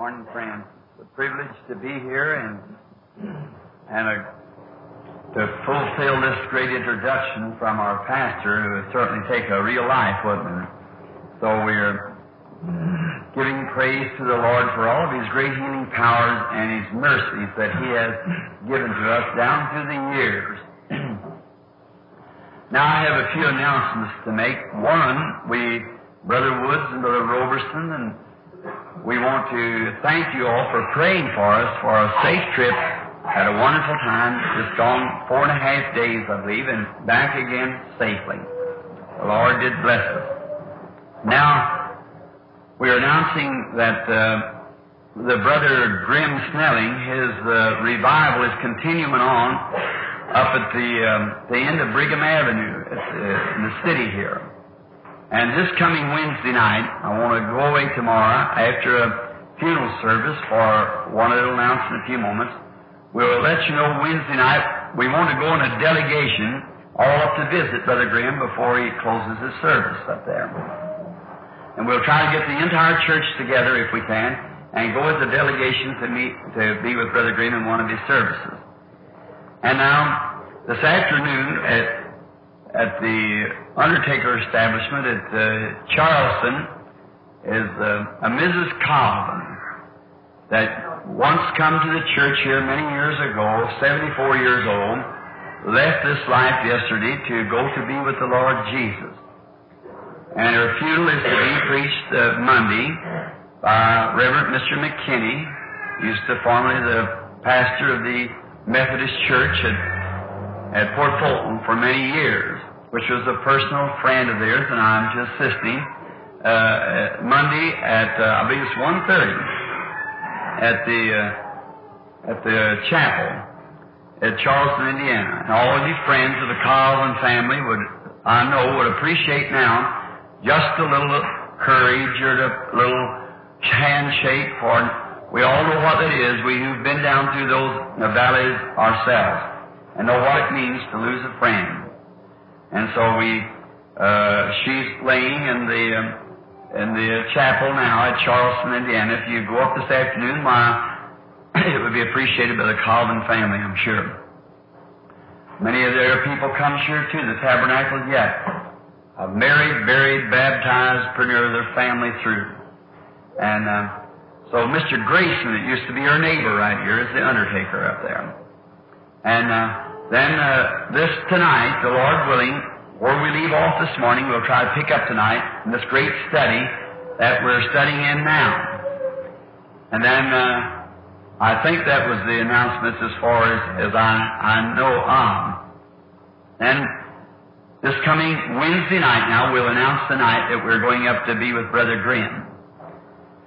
Morning, friends. A privilege to be here and and a, to fulfill this great introduction from our pastor, who has certainly taken a real life, wouldn't it? So we're giving praise to the Lord for all of His great healing powers and His mercies that He has given to us down through the years. now I have a few announcements to make. One, we, Brother Woods and Brother Roberson and we want to thank you all for praying for us for a safe trip. Had a wonderful time. Just gone four and a half days, I believe, and back again safely. The Lord did bless us. Now, we're announcing that uh, the brother Graham Snelling, his uh, revival is continuing on up at the um, the end of Brigham Avenue at, uh, in the city here. And this coming Wednesday night, I want to go away tomorrow after a funeral service for one that will announce in a few moments. We'll let you know Wednesday night. We want to go in a delegation all up to visit Brother Graham before he closes his service up there. And we'll try to get the entire church together if we can and go as a delegation to meet, to be with Brother Graham in one of his services. And now, this afternoon at, at the undertaker establishment at uh, Charleston is uh, a Mrs. Calvin that once come to the church here many years ago, 74 years old, left this life yesterday to go to be with the Lord Jesus. And her funeral is to be preached uh, Monday by Reverend Mr. McKinney, used to formerly the pastor of the Methodist Church at, at Port Fulton for many years which was a personal friend of theirs, and I'm just assisting uh, Monday at uh, I believe it's one thirty at the uh, at the chapel at Charleston, Indiana. And all of you friends of the Calvin family would I know would appreciate now just a little courage or a little handshake for we all know what it is. We who've been down through those valleys ourselves and know what it means to lose a friend. And so we, uh, she's laying in the, um, in the chapel now at Charleston, Indiana. If you go up this afternoon, why, it would be appreciated by the Calvin family, I'm sure. Many of their people come here to the tabernacle yet. A married, buried, baptized, pretty their family through. And, uh, so Mr. Grayson, that used to be her neighbor right here, is the undertaker up there. And, uh, then uh, this tonight, the Lord willing, where we leave off this morning, we'll try to pick up tonight in this great study that we're studying in now. And then uh, I think that was the announcements as far as, as I, I know of. And this coming Wednesday night now, we'll announce tonight that we're going up to be with Brother Graham.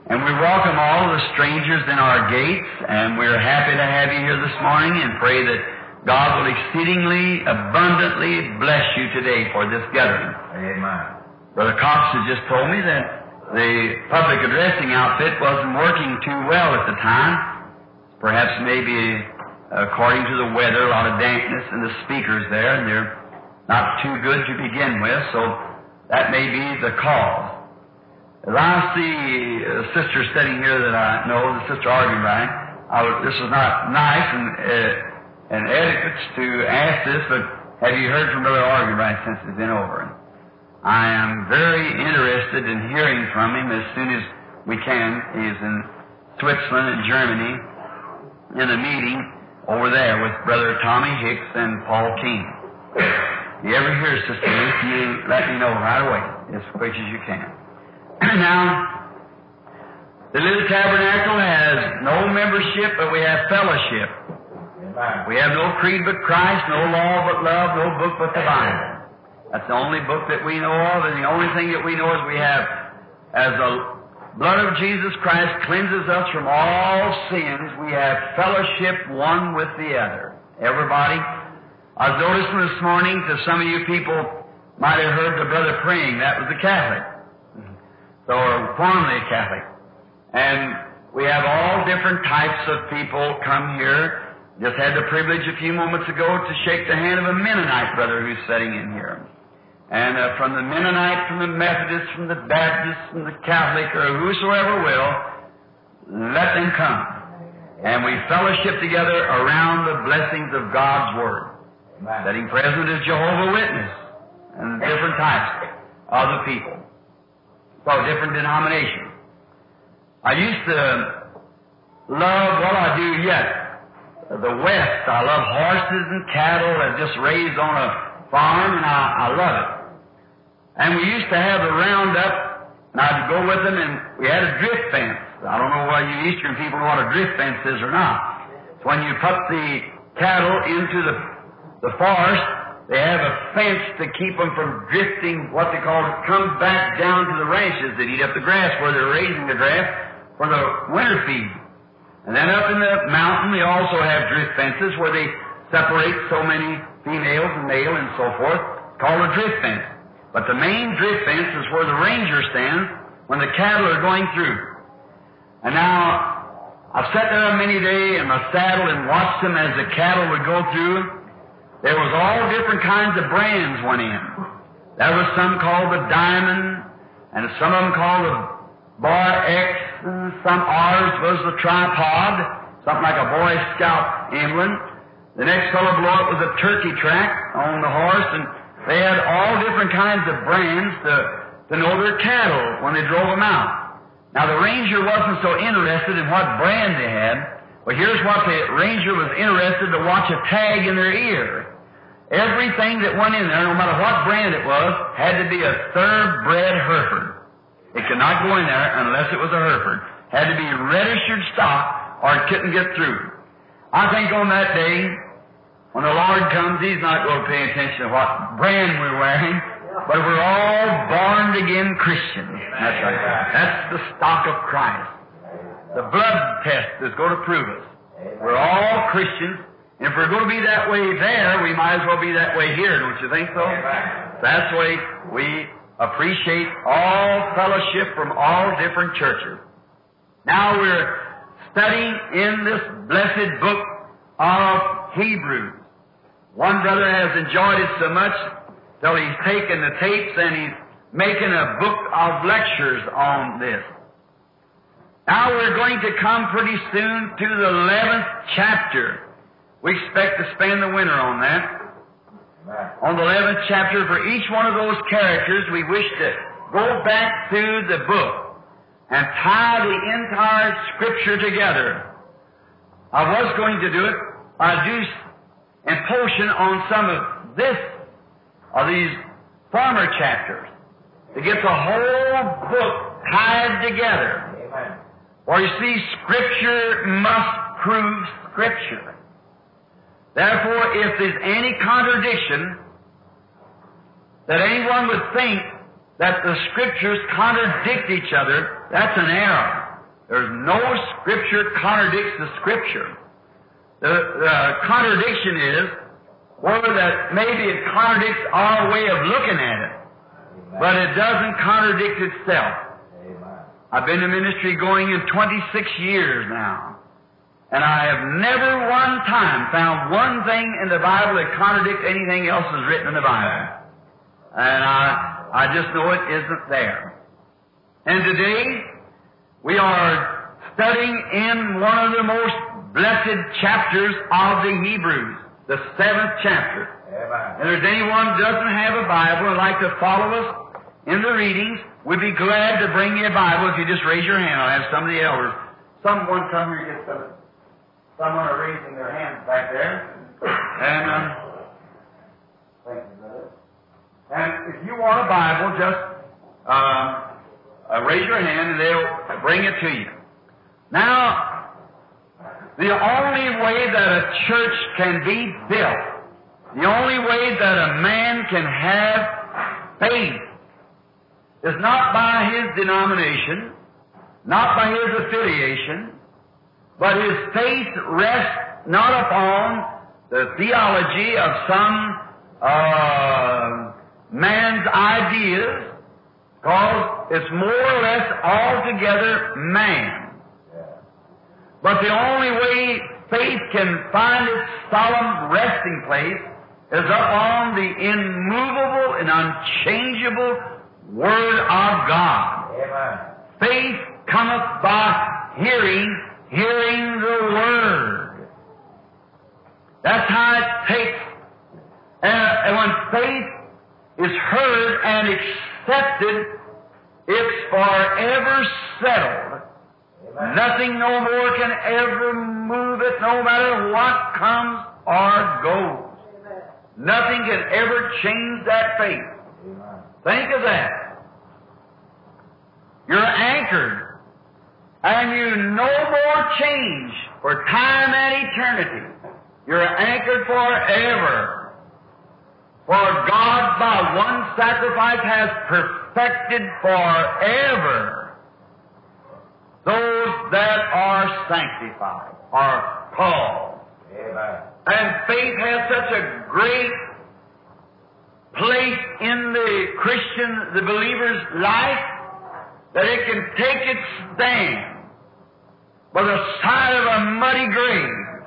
And we welcome all the strangers in our gates, and we're happy to have you here this morning and pray that God will exceedingly abundantly bless you today for this gathering. Amen. Brother Cox has just told me that the public addressing outfit wasn't working too well at the time. Perhaps maybe according to the weather, a lot of dampness in the speakers there, and they're not too good to begin with, so that may be the cause. As I see a sister sitting here that I know, the sister Arganbright, this is not nice and uh, and etiquettes to ask this, but have you heard from Brother Arganbright since it's been over? I am very interested in hearing from him as soon as we can. He's in Switzerland and Germany in a meeting over there with Brother Tommy Hicks and Paul King. If you ever hear Sister Ruth, you let me know right away, as quick as you can. now, the little tabernacle has no membership, but we have fellowship. We have no creed but Christ, no law but love, no book but the Bible. That's the only book that we know of, and the only thing that we know is we have, as the blood of Jesus Christ cleanses us from all sins, we have fellowship one with the other. Everybody, I was noticing this morning to some of you people might have heard the brother praying. That was a Catholic. So, or formerly a Catholic. And we have all different types of people come here just had the privilege a few moments ago to shake the hand of a Mennonite brother who's sitting in here. And uh, from the Mennonite, from the Methodist, from the Baptist, from the Catholic, or whosoever will, let them come. And we fellowship together around the blessings of God's Word. Setting present is Jehovah Witness and different types of the people. So different denominations. I used to love what I do yet. The West. I love horses and cattle that just raised on a farm and I, I love it. And we used to have a roundup and I'd go with them and we had a drift fence. I don't know whether you Eastern people know what a drift fence is or not. It's when you put the cattle into the, the forest, they have a fence to keep them from drifting, what they call it, comes back down to the ranches that eat up the grass where they're raising the grass for the winter feed. And then up in the mountain, they also have drift fences where they separate so many females and male and so forth, called a drift fence. But the main drift fence is where the ranger stands when the cattle are going through. And now, I've sat there many day in my saddle and watched them as the cattle would go through. There was all different kinds of brands went in. There was some called the Diamond, and some of them called the Bar X, some ours was the Tripod, something like a Boy Scout emblem. The next fellow below it was a turkey track on the horse, and they had all different kinds of brands to, to know their cattle when they drove them out. Now the ranger wasn't so interested in what brand they had, but here's what the ranger was interested to watch a tag in their ear. Everything that went in there, no matter what brand it was, had to be a thoroughbred Hereford. It could not go in there unless it was a Hereford. Had to be registered stock or it couldn't get through. I think on that day, when the Lord comes, He's not going to pay attention to what brand we're wearing. But we're all born again Christians. That's right. That's the stock of Christ. The blood test is going to prove us. We're all Christians. If we're going to be that way there, we might as well be that way here, don't you think so? That's the way we appreciate all fellowship from all different churches. Now we're studying in this blessed book of Hebrews. One brother has enjoyed it so much so he's taken the tapes and he's making a book of lectures on this. Now we're going to come pretty soon to the 11th chapter. We expect to spend the winter on that. On the 11th chapter, for each one of those characters, we wish to go back through the book and tie the entire Scripture together. I was going to do it. I do a portion on some of this of these former chapters to get the whole book tied together. Amen. For you see, Scripture must prove Scripture. Therefore, if there's any contradiction, that anyone would think that the Scriptures contradict each other, that's an error. There's no Scripture contradicts the Scripture. The, the contradiction is or that maybe it contradicts our way of looking at it, but it doesn't contradict itself. I've been in ministry going in 26 years now, and I have never one time found one thing in the Bible that contradicts anything else that's written in the Bible. And I, I just know it isn't there. And today, we are studying in one of the most blessed chapters of the Hebrews the seventh chapter. Amen. And if anyone doesn't have a Bible and like to follow us in the readings, we'd be glad to bring you a Bible if you just raise your hand. I'll have some of the elders. Someone come here get some. Someone are raising their hands back there. And um, thank you, brother. And if you want a Bible, just um, uh, raise your hand and they'll bring it to you. Now, the only way that a church can be built, the only way that a man can have faith is not by his denomination, not by his affiliation, but his faith rests not upon the theology of some uh, man's ideas, because it's more or less altogether man. But the only way faith can find its solemn resting place is upon the immovable and unchangeable Word of God. Amen. Faith cometh by hearing, hearing the Word. That's how it takes. And, and when faith is heard and accepted, it's forever settled. Nothing no more can ever move it, no matter what comes or goes. Nothing can ever change that faith. Think of that. You're anchored, and you no more change for time and eternity. You're anchored forever. For God, by one sacrifice, has perfected forever those that are sanctified, are called. Amen. And faith has such a great place in the Christian, the believer's life, that it can take its stand by the side of a muddy grave,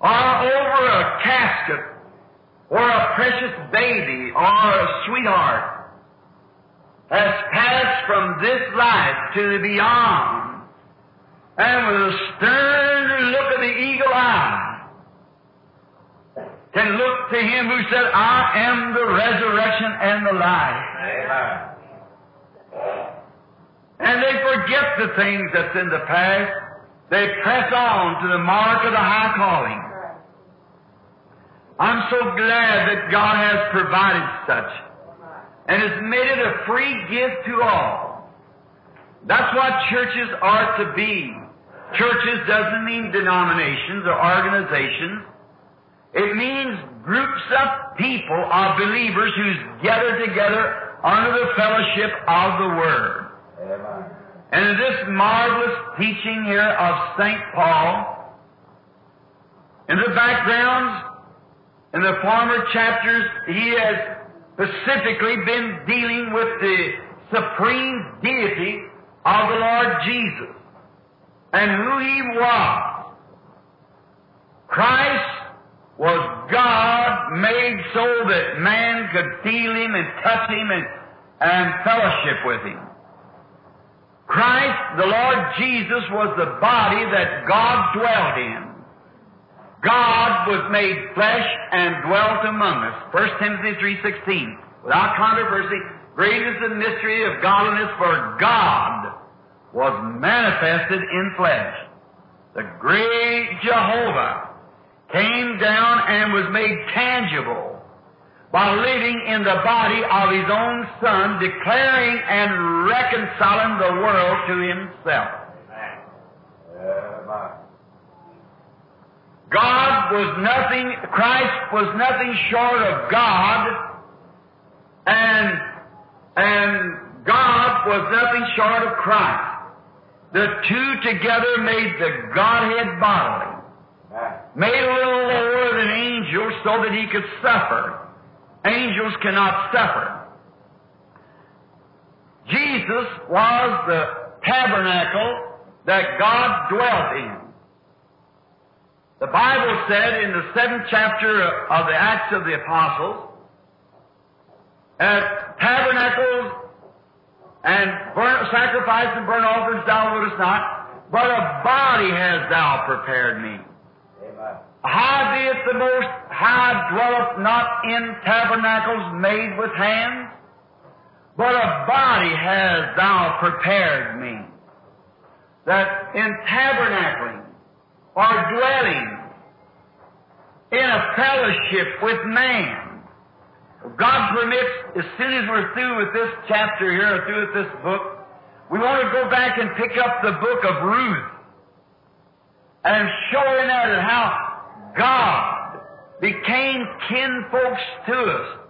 or over a casket, or a precious baby, or a sweetheart, has passed from this life to the beyond, and with a stern look of the eagle eye, can look to Him who said, I am the resurrection and the life. Amen. And they forget the things that's in the past. They press on to the mark of the high calling. I'm so glad that God has provided such and has made it a free gift to all. That's what churches are to be. Churches doesn't mean denominations or organizations. It means groups of people, of believers who's gathered together under the fellowship of the Word. And this marvelous teaching here of St. Paul, in the backgrounds, in the former chapters, he has specifically been dealing with the supreme deity of the Lord Jesus and who he was. Christ was God made so that man could feel him and touch him and, and fellowship with him. Christ, the Lord Jesus, was the body that God dwelt in. God was made flesh and dwelt among us. 1 Timothy 3.16. Without controversy, great is the mystery of godliness, for God was manifested in flesh. The great Jehovah came down and was made tangible by living in the body of His own Son, declaring and reconciling the world to Himself. God was nothing, Christ was nothing short of God, and, and God was nothing short of Christ. The two together made the Godhead bodily. Made a little lower than angels so that he could suffer. Angels cannot suffer. Jesus was the tabernacle that God dwelt in. The Bible said in the seventh chapter of the Acts of the Apostles, at tabernacles and sacrifice and burnt offerings thou wouldest not, but a body hast thou prepared me. Howbeit the Most High dwelleth not in tabernacles made with hands, but a body has thou prepared me. That in tabernacling or dwelling in a fellowship with man, God permits, as soon as we're through with this chapter here, or through with this book, we want to go back and pick up the book of Ruth and show in there that how God became kinfolks to us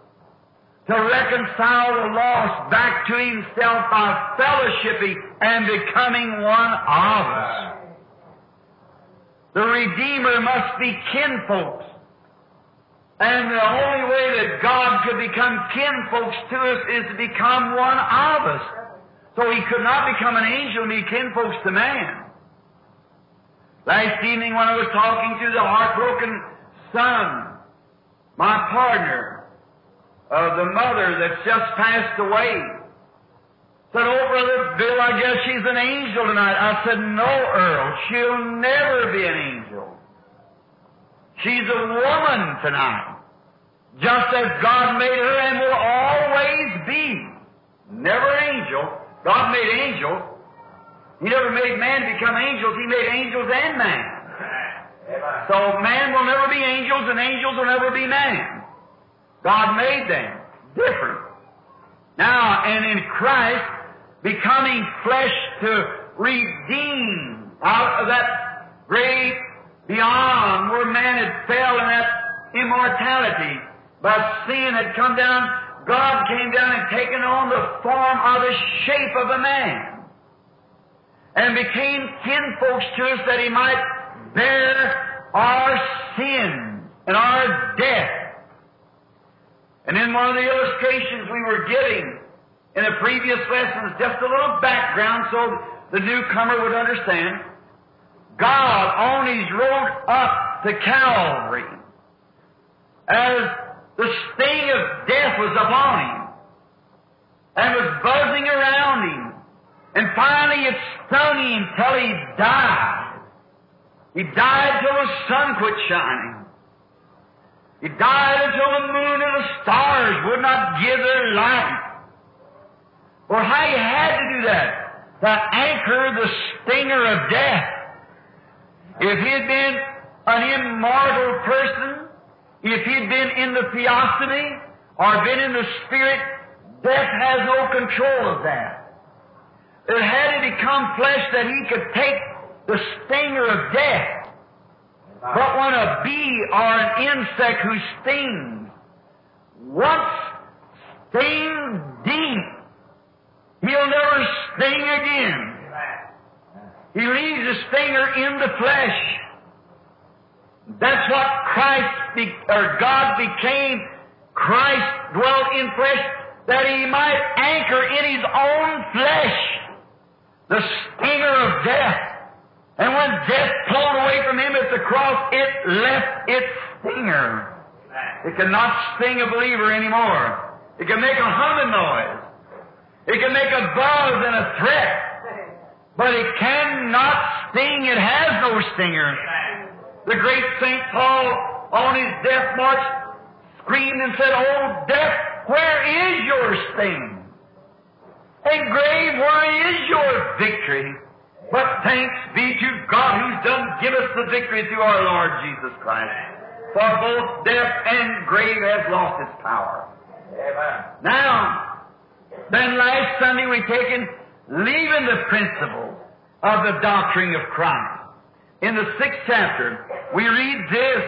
to reconcile the lost back to Himself by fellowshipping and becoming one of us. The Redeemer must be kinfolks. And the only way that God could become kinfolks to us is to become one of us. So He could not become an angel and be kinfolks to man. Last evening when I was talking to the heartbroken son, my partner, of the mother that's just passed away, Said, oh, Brother Bill, I guess she's an angel tonight. I said, no, Earl, she'll never be an angel. She's a woman tonight. Just as God made her and will always be. Never angel. God made angels. He never made man become angels. He made angels and man. So man will never be angels and angels will never be man. God made them different. Now, and in Christ, becoming flesh to redeem out of that great beyond where man had fell in that immortality. But sin had come down, God came down and taken on the form or the shape of a man. And became kinfolks to us that he might bear our sin and our death. And in one of the illustrations we were giving in the previous lessons, just a little background so the newcomer would understand. God on his road up to Calvary, as the sting of death was upon him, and was buzzing around him, and finally it stung him till he died. He died till the sun quit shining. He died until the moon and the stars would not give their light. Well, how he had to do that? To anchor the stinger of death. If he had been an immortal person, if he'd been in the theophany or been in the spirit, death has no control of that. It had to become flesh that he could take the stinger of death. But when a bee or an insect who stings once stings deep, he'll never sting again. He leaves the stinger in the flesh. That's what Christ be, or God became. Christ dwelt in flesh that he might anchor in his own flesh the stinger of death. And when death pulled away from him at the cross, it left its stinger. It cannot sting a believer anymore. It can make a humming noise. It can make a buzz and a threat. But it cannot sting. It has no stinger. The great St. Paul on his death march screamed and said, Oh, death, where is your sting? And grave, where is your victory? But thanks be to God who's done give us the victory through our Lord Jesus Christ. For both death and grave has lost its power. Amen. Now, then last Sunday we taken leaving the principle of the doctrine of Christ. In the sixth chapter, we read this,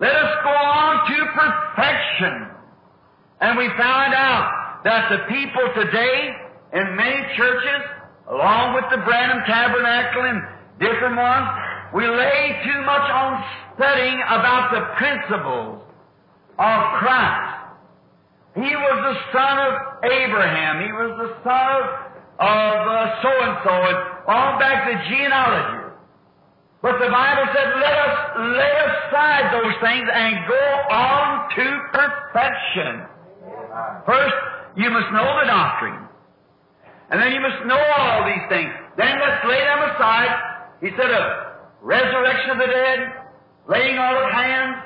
let us go on to perfection. And we found out that the people today in many churches, along with the Branham Tabernacle and different ones, we lay too much on studying about the principles of Christ. He was the son of Abraham. He was the son of, of uh, so-and-so, and all back to genealogy. But the Bible said, let us lay aside those things and go on to perfection. First, you must know the doctrine. And then you must know all these things. Then let's lay them aside. He said a resurrection of the dead, laying on of hands,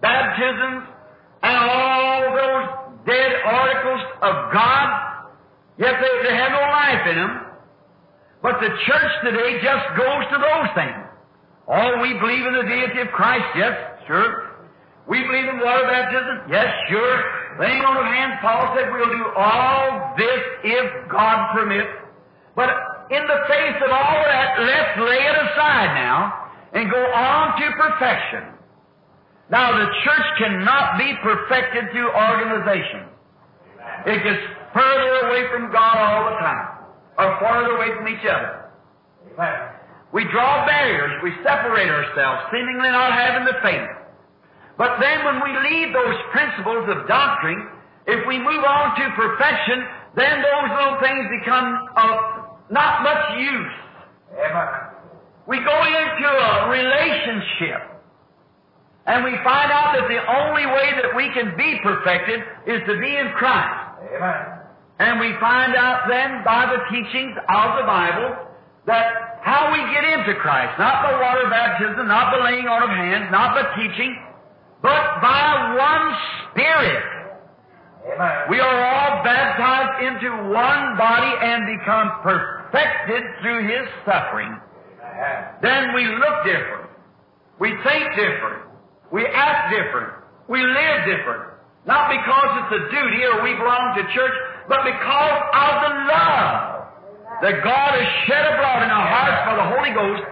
baptisms, and all those dead articles of God. Yet they, they have no life in them. But the church today just goes to those things. Oh, we believe in the deity of Christ, yes, sure. We believe in water baptism, yes, sure. Laying on of hands, Paul said we'll do all this if God permits. But in the face of all that, let's lay it aside now and go on to perfection. Now, the church cannot be perfected through organization. It gets further away from God all the time, or farther away from each other. We draw barriers, we separate ourselves, seemingly not having the faith. But then when we leave those principles of doctrine, if we move on to perfection, then those little things become of not much use. Amen. We go into a relationship, and we find out that the only way that we can be perfected is to be in Christ. Amen. And we find out then by the teachings of the Bible that how we get into Christ, not by water baptism, not by laying on of hands, not by teaching, but by one Spirit. Amen. We are all baptized into one body and become perfected through His suffering. Amen. Then we look different. We think different. We act different. We live different. Not because it's a duty or we belong to church, but because of the love that God has shed abroad in our hearts by the Holy Ghost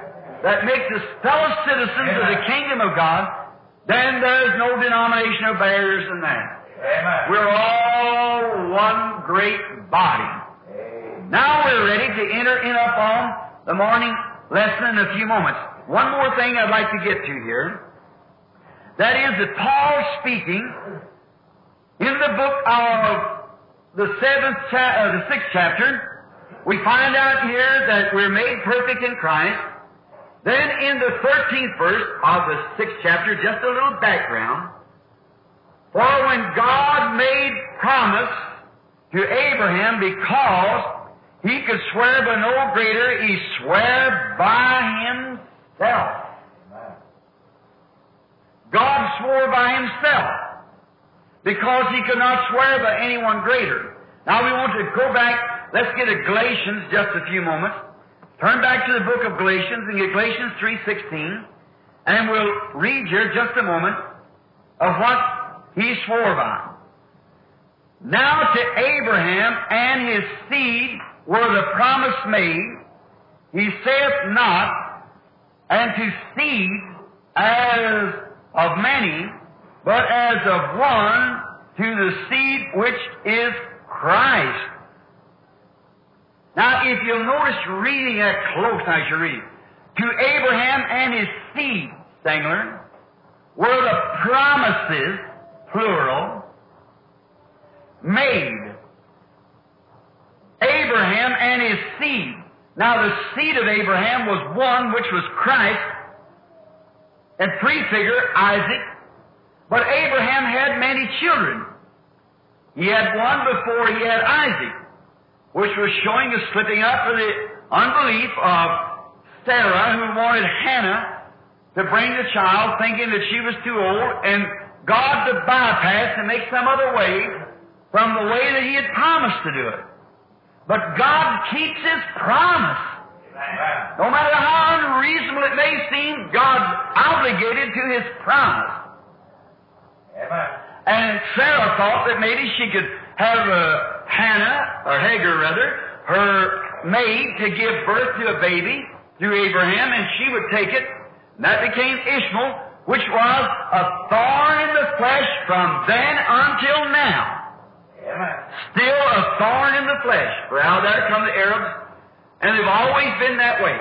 that makes us fellow citizens of the kingdom of God, then there's no denominational barriers in that. Amen. We're all one great body. Amen. Now we're ready to enter in upon the morning lesson in a few moments. One more thing I'd like to get to here. That is that Paul speaking in the book of the seventh cha- uh, the sixth chapter, we find out here that we're made perfect in Christ. Then in the thirteenth verse of the sixth chapter, just a little background. For when God made promise to Abraham because he could swear by no greater, he swore by himself. God swore by himself because he could not swear by anyone greater. Now we want to go back, let's get to Galatians just a few moments. Turn back to the book of Galatians and Galatians 3.16 and we'll read here just a moment of what he swore by. Now to Abraham and his seed were the promise made. He saith not, and to seed as of many, but as of one, to the seed which is Christ. Now, if you'll notice reading that close as you read, to Abraham and his seed, singular, were the promises, plural, made. Abraham and his seed. Now the seed of Abraham was one which was Christ, and prefigure Isaac, but Abraham had many children. He had one before he had Isaac, which was showing the slipping up of the unbelief of Sarah who wanted Hannah to bring the child thinking that she was too old and God to bypass and make some other way from the way that he had promised to do it. But God keeps his promise. No matter how unreasonable it may seem, God's obligated to his promise. And Sarah thought that maybe she could have uh, Hannah, or Hagar rather, her maid to give birth to a baby through Abraham, and she would take it. And that became Ishmael, which was a thorn in the flesh from then until now. Still a thorn in the flesh. For out there come the Arabs, and they've always been that way.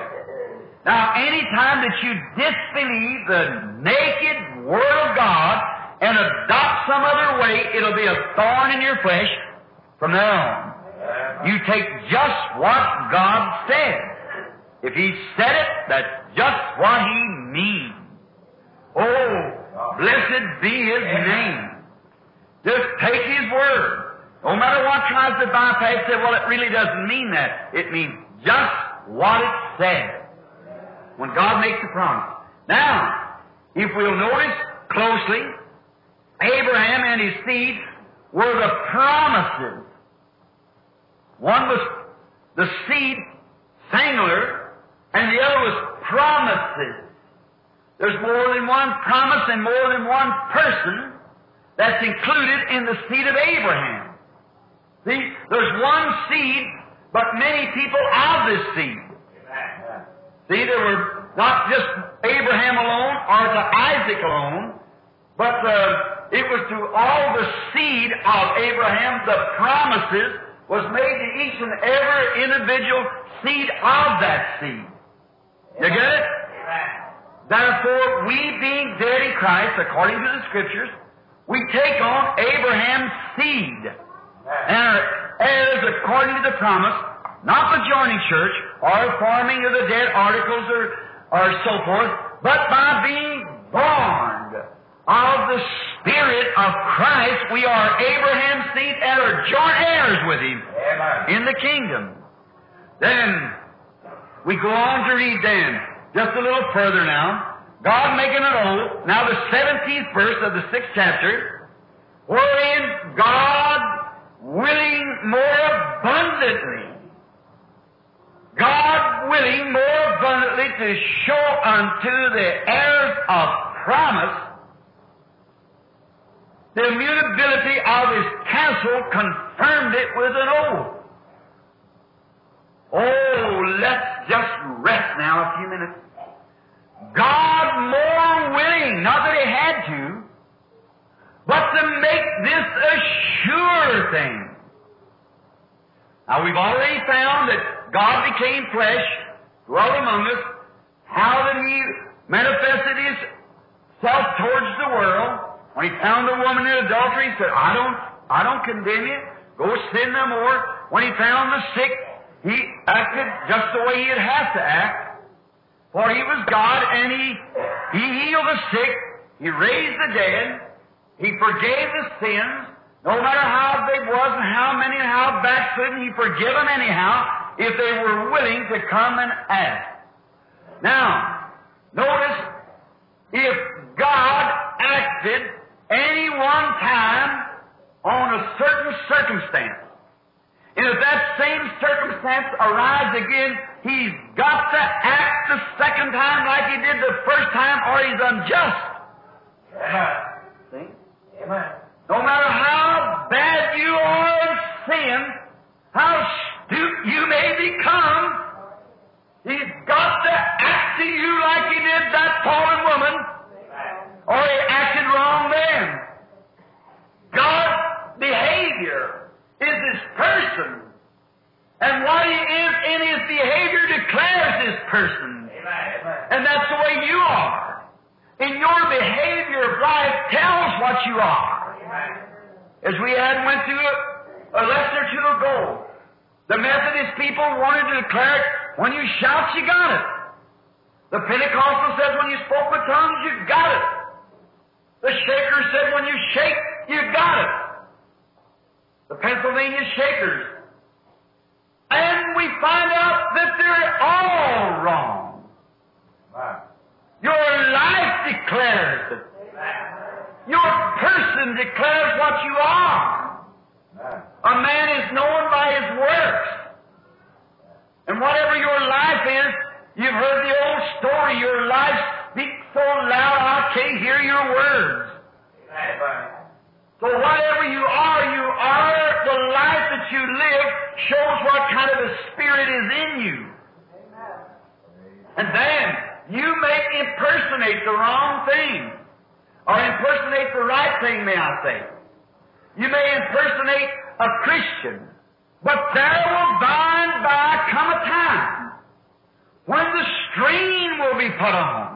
Now, any time that you disbelieve the naked Word of God and adopt some other way, it'll be a thorn in your flesh from now on. You take just what God said. If He said it, that's just what He means. Oh, blessed be His name. Just take His word. No matter what tries to bypass it, well, it really doesn't mean that. It means just what it said. When God makes a promise. Now, if we'll notice closely, Abraham and his seed were the promises. One was the seed, singular, and the other was promises. There's more than one promise and more than one person that's included in the seed of Abraham. See, there's one seed, but many people of this seed. See, there were not just Abraham alone or to Isaac alone, but uh, it was to all the seed of Abraham, the promises was made to each and every individual seed of that seed. You get it? Therefore, we being dead in Christ, according to the Scriptures, we take on Abraham's seed and are heirs according to the promise, not the joining church or forming of the dead articles or, or so forth, but by being born of the Spirit of Christ, we are Abraham's seed and are joint heirs with Him Amen. in the kingdom. Then we go on to read then, just a little further now. God making an oath, now the 17th verse of the 6th chapter, wherein God willing more abundantly, God willing more abundantly to show unto the heirs of promise the immutability of his counsel confirmed it with an oath. Oh, let's just rest now a few minutes. God more willing, not that he had to, but to make this a sure thing. Now we've already found that God became flesh, dwelt among us, how that he manifested himself towards the world. When he found the woman in adultery, he said, I don't, I don't condemn you. Go sin no more. When he found the sick, he acted just the way he'd have to act. For he was God and he, he healed the sick, he raised the dead, he forgave the sins, no matter how big was and how many and how backslidden, he forgive them anyhow if they were willing to come and ask. Now, notice, if God acted any one time on a certain circumstance, and if that same circumstance arrives again, he's got to act the second time like he did the first time, or he's unjust. Amen. See? Amen. No matter how bad you are in sin, how stupid you may become, he's got to act to you like he did that fallen woman, or he acted wrong then. God's behavior is his person. And what he is in his behavior declares his person. Amen. And that's the way you are. In your behavior of life tells what you are. As we had went through a, a lesson or two ago, the Methodist people wanted to declare it, when you shout, you got it. The Pentecostal says when you spoke with tongues, you got it. The Shaker said when you shake, you got it. The Pennsylvania Shakers. And we find out that they're all wrong. Your life declares it. Your person declares what you are. A man is known by his works. And whatever your life is, you've heard the old story. Your life speaks so loud I can't hear your words. So whatever you are, you are the life that you live shows what kind of a spirit is in you. And then you may impersonate the wrong thing. Or impersonate the right thing, may I say. You may impersonate a Christian. But there will by and by come a time when the strain will be put on.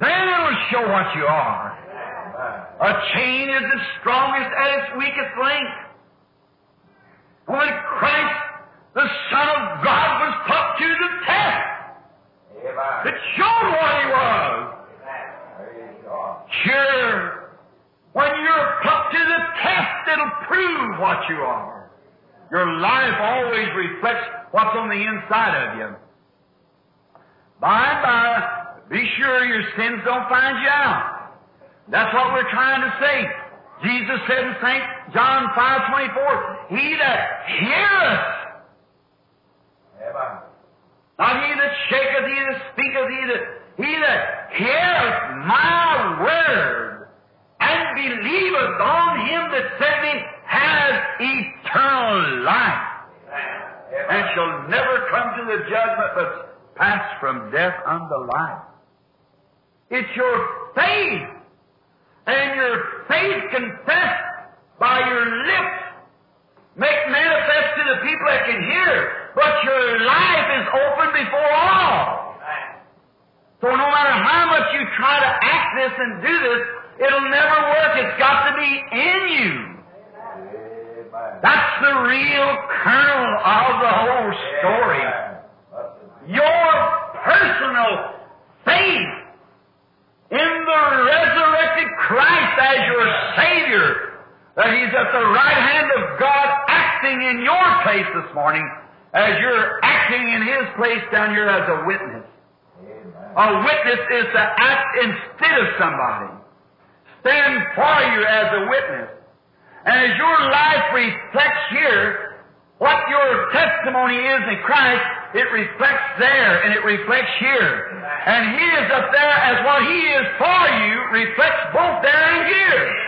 Then it will show what you are. A chain is the strongest at its weakest link. When Christ, the Son of God, was put to the test, it showed what he was. Sure, when you're put to the test, it'll prove what you are. Your life always reflects what's on the inside of you. By and by, be sure your sins don't find you out. That's what we're trying to say. Jesus said in St. John 5.24, He that heareth, Amen. not he that shaketh, he that speaketh, he that, he that heareth my word and believeth on him that sent me has eternal life and shall never come to the judgment but pass from death unto life. It's your faith and your faith confessed by your lips make manifest to the people that can hear, but your life is open before all. So no matter how much you try to act this and do this, it'll never work. It's got to be in you. That's the real kernel of the whole story. Your personal faith in the resurrected Christ as your Savior, that He's at the right hand of God acting in your place this morning as you're acting in His place down here as a witness. A witness is to act instead of somebody. Stand for you as a witness. And as your life reflects here, what your testimony is in Christ, it reflects there and it reflects here. And He is up there as what He is for you reflects both there and here.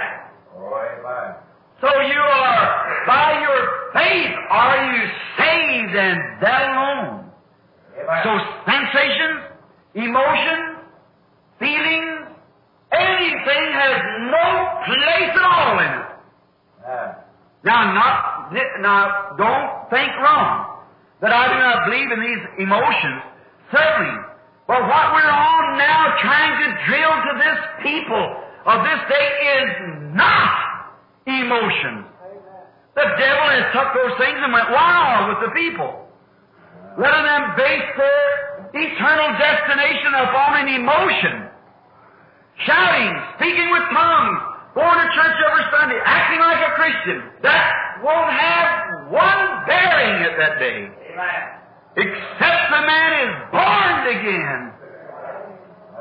So you are, by your faith, are you saved and that alone. So sensations, emotions, feelings, anything has no place at all in it. Now, not now, don't think wrong that I do not believe in these emotions. Certainly, but what we're on now, trying to drill to this people of this day, is not emotions. The devil has took those things and went wild with the people, letting them base their eternal destination upon an emotion shouting, speaking with tongues, going to church every Sunday, acting like a Christian. That won't have one bearing at that day. Except the man is born again.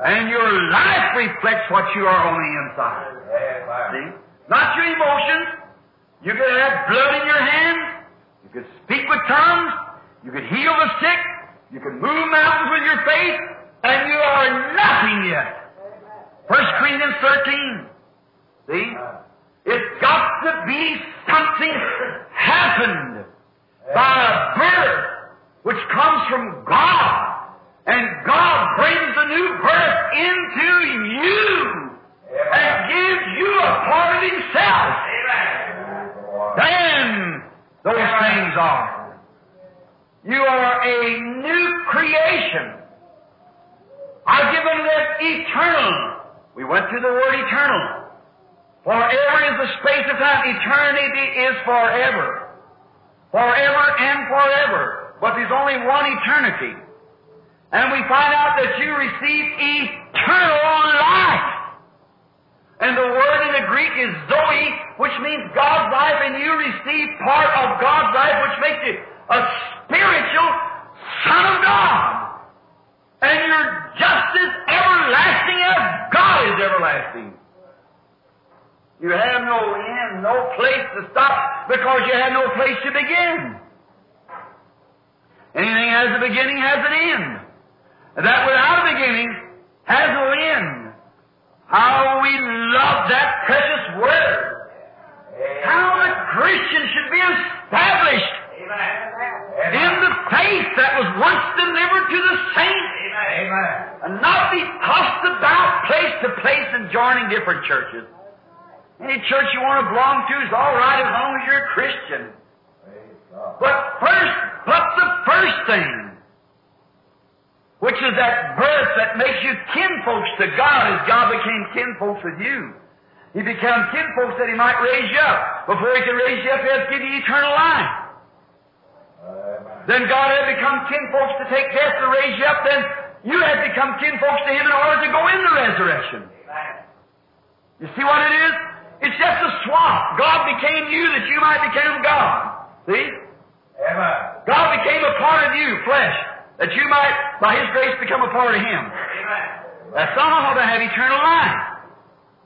And your life reflects what you are on the inside. See? Not your emotions. You could have blood in your hands. You could speak with tongues. You could heal the sick. You could move mountains with your faith. And you are nothing yet. First Corinthians 13. See? It's got to be something happened by a birth which comes from God. And God brings a new birth into you and gives you a part of Himself. Then those things are. You are a new creation. I've given that eternal. We went through the word eternal. Forever is the space of time. Eternity is forever. Forever and forever. But there's only one eternity. And we find out that you receive eternal life. And the word in the Greek is Zoe, which means God's life, and you receive part of God's life, which makes you a spiritual Son of God. And you're just as everlasting as God is everlasting. You have no end, no place to stop, because you have no place to begin. Anything has a beginning has an end. And that without a beginning has no end. How we love that precious word. How the Christian should be established in the faith that was once delivered to the saints Amen. and not be tossed about place to place and joining different churches. Any church you want to belong to is all right as long as you're a Christian. But first, but the first thing, which is that birth that makes you kinfolks to God as God became kinfolks with you. He became kinfolks that He might raise you up. Before He can raise you up, He has to give you eternal life. Then God had become kinfolks to take death to raise you up. Then you had become kinfolks to Him in order to go in the resurrection. You see what it is? It's just a swap. God became you that you might become God. See? Amen. God became a part of you, flesh, that you might, by His grace, become a part of Him. Amen. That's all to have eternal life.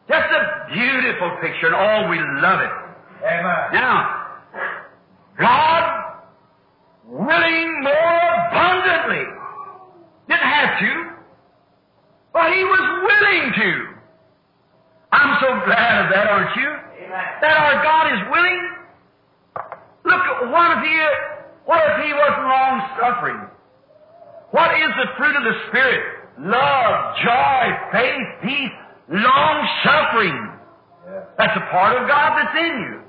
Just a beautiful picture, and all we love it. Amen. Now, God willing more abundantly. Didn't have to, but He was willing to. I'm so glad of that, aren't you? That our God is willing. Look, at what if He, what if He wasn't long suffering? What is the fruit of the Spirit? Love, joy, faith, peace, long suffering. Yeah. That's a part of God that's in you.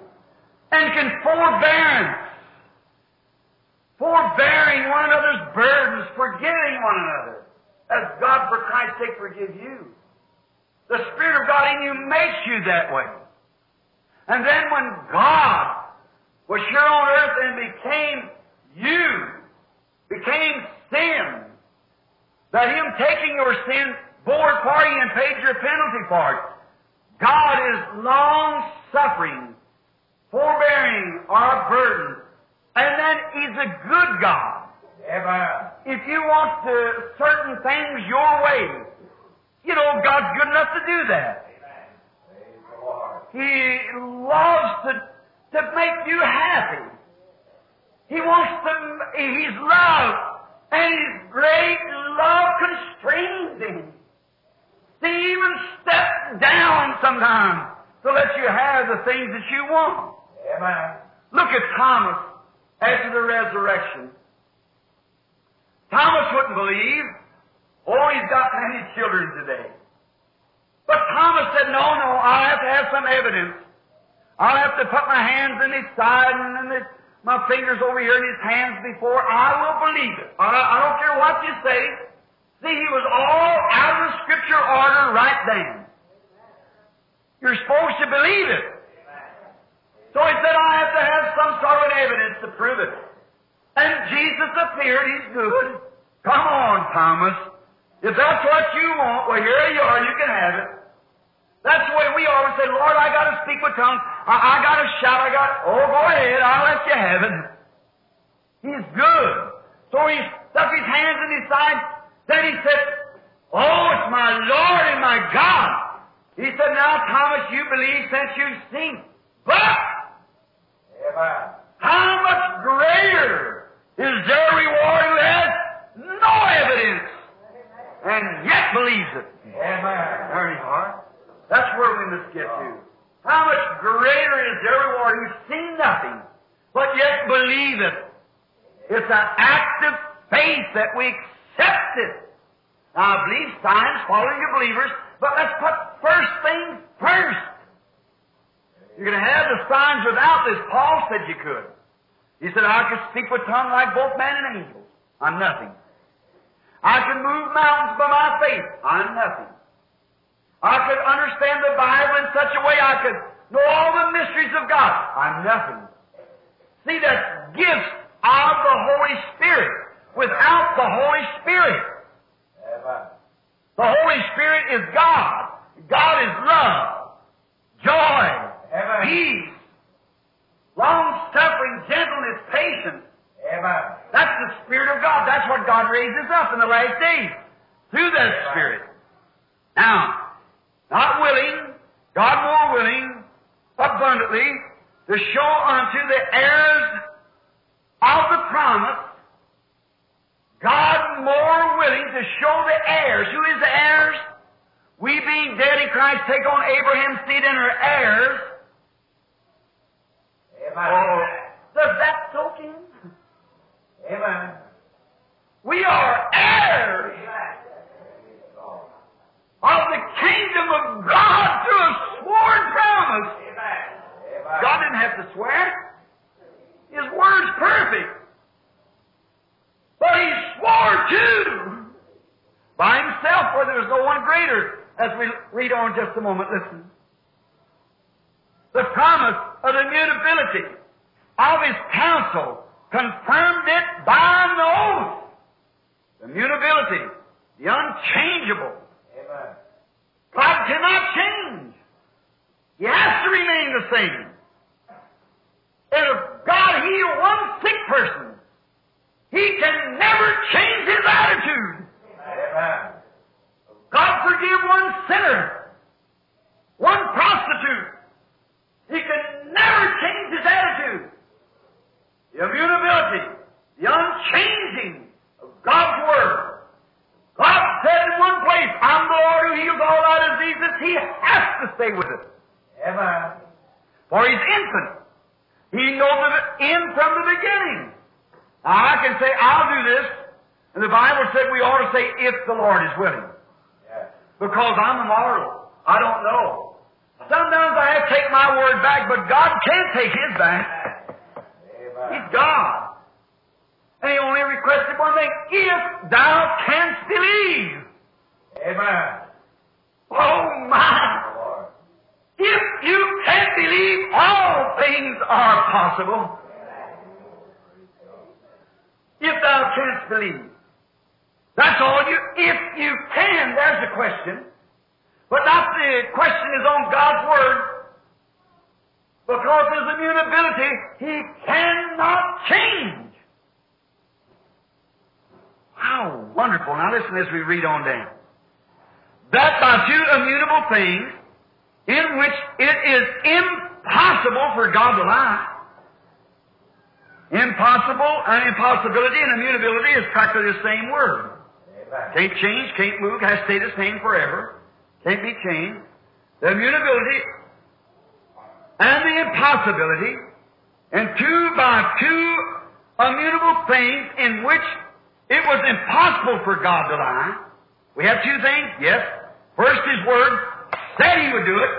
And can forbearance. Forbearing one another's burdens, forgiving one another. As God, for Christ's sake, forgive you. The Spirit of God in you makes you that way. And then when God was here on earth and became you, became sin, that Him taking your sin bore for you and paid your penalty for it. God is long suffering forbearing our burden, And then He's a good God. If you want certain things your way, you know, God's good enough to do that. Praise the Lord. He loves to, to make you happy. He wants to, He's love. And His great love constrains Him. He even step down sometimes to let you have the things that you want. Amen. Look at Thomas after the resurrection. Thomas wouldn't believe. Oh, he's got many children today. But Thomas said, no, no, I'll have to have some evidence. I'll have to put my hands in his side and in his, my fingers over here in his hands before I will believe it. I, I don't care what you say. See, he was all out of scripture order right then. You're supposed to believe it. So he said, I have to have some sort of evidence to prove it. And Jesus appeared, he's good. Come on, Thomas. If that's what you want, well, here you are, you can have it. That's the way we always say, Lord, I gotta speak with tongues. I, I gotta shout, I got, oh, go ahead, I'll let you have it. He's good. So he stuck his hands in his side. Then he said, Oh, it's my Lord and my God. He said, Now, Thomas, you believe since you've seen. But how much greater is their reward has no evidence and yet believes it? Amen. There you are. That's where we must get to. How much greater is their reward who's seen nothing, but yet believe it. It's an act of faith that we accept it. Now, I believe signs follow your believers, but let's put first things first. You're going to have the signs without this. Paul said you could. He said, I could speak with tongue like both man and angels. I'm nothing. I can move mountains by my faith. I'm nothing. I could understand the Bible in such a way I could know all the mysteries of God. I'm nothing. See, that's gifts of the Holy Spirit. Without the Holy Spirit, the Holy Spirit is God. God is love, joy, peace, long suffering, gentleness, patience. Amen. That's the Spirit of God. That's what God raises up in the last days through that Spirit. Now, not willing, God more willing, abundantly, to show unto the heirs of the promise, God more willing to show the heirs. Who is the heirs? We being dead in Christ take on Abraham's seed and are heirs. Amen. Oh, does that soak in? Amen. We are heirs of the kingdom of God through a sworn promise. God didn't have to swear. His word's perfect. But he swore too by himself, for there was no one greater. As we read on just a moment, listen. The promise of immutability of his counsel confirmed it by an oath. The immutability, the unchangeable. Amen. God cannot change. He has to remain the same. And if God healed one sick person, He can never change His attitude. Amen. God forgive one sinner, one prostitute. He can never change His attitude. The immutability, the unchanging of God's Word. God said in one place, I'm the Lord who heals all thy diseases. He has to stay with it. Amen. For He's infinite. He knows the end from the beginning. Now I can say, I'll do this, and the Bible said we ought to say, if the Lord is willing. Yes. Because I'm immortal. I don't know. Sometimes I have to take my word back, but God can't take His back. He's God. And He only requested one thing, if thou canst believe. Amen. Oh my! Lord. If you can believe, all things are possible. If thou canst believe. That's all you, if you can, there's the question. But not the question is on God's Word, Because his immutability, he cannot change. How wonderful. Now listen as we read on down. That by two immutable things, in which it is impossible for God to lie. Impossible and impossibility and immutability is practically the same word. Amen. Can't change, can't move, has stayed the same forever. Can't be changed. The immutability and the impossibility, and two by two immutable things in which it was impossible for God to lie. We have two things, yes. First, His Word said He would do it.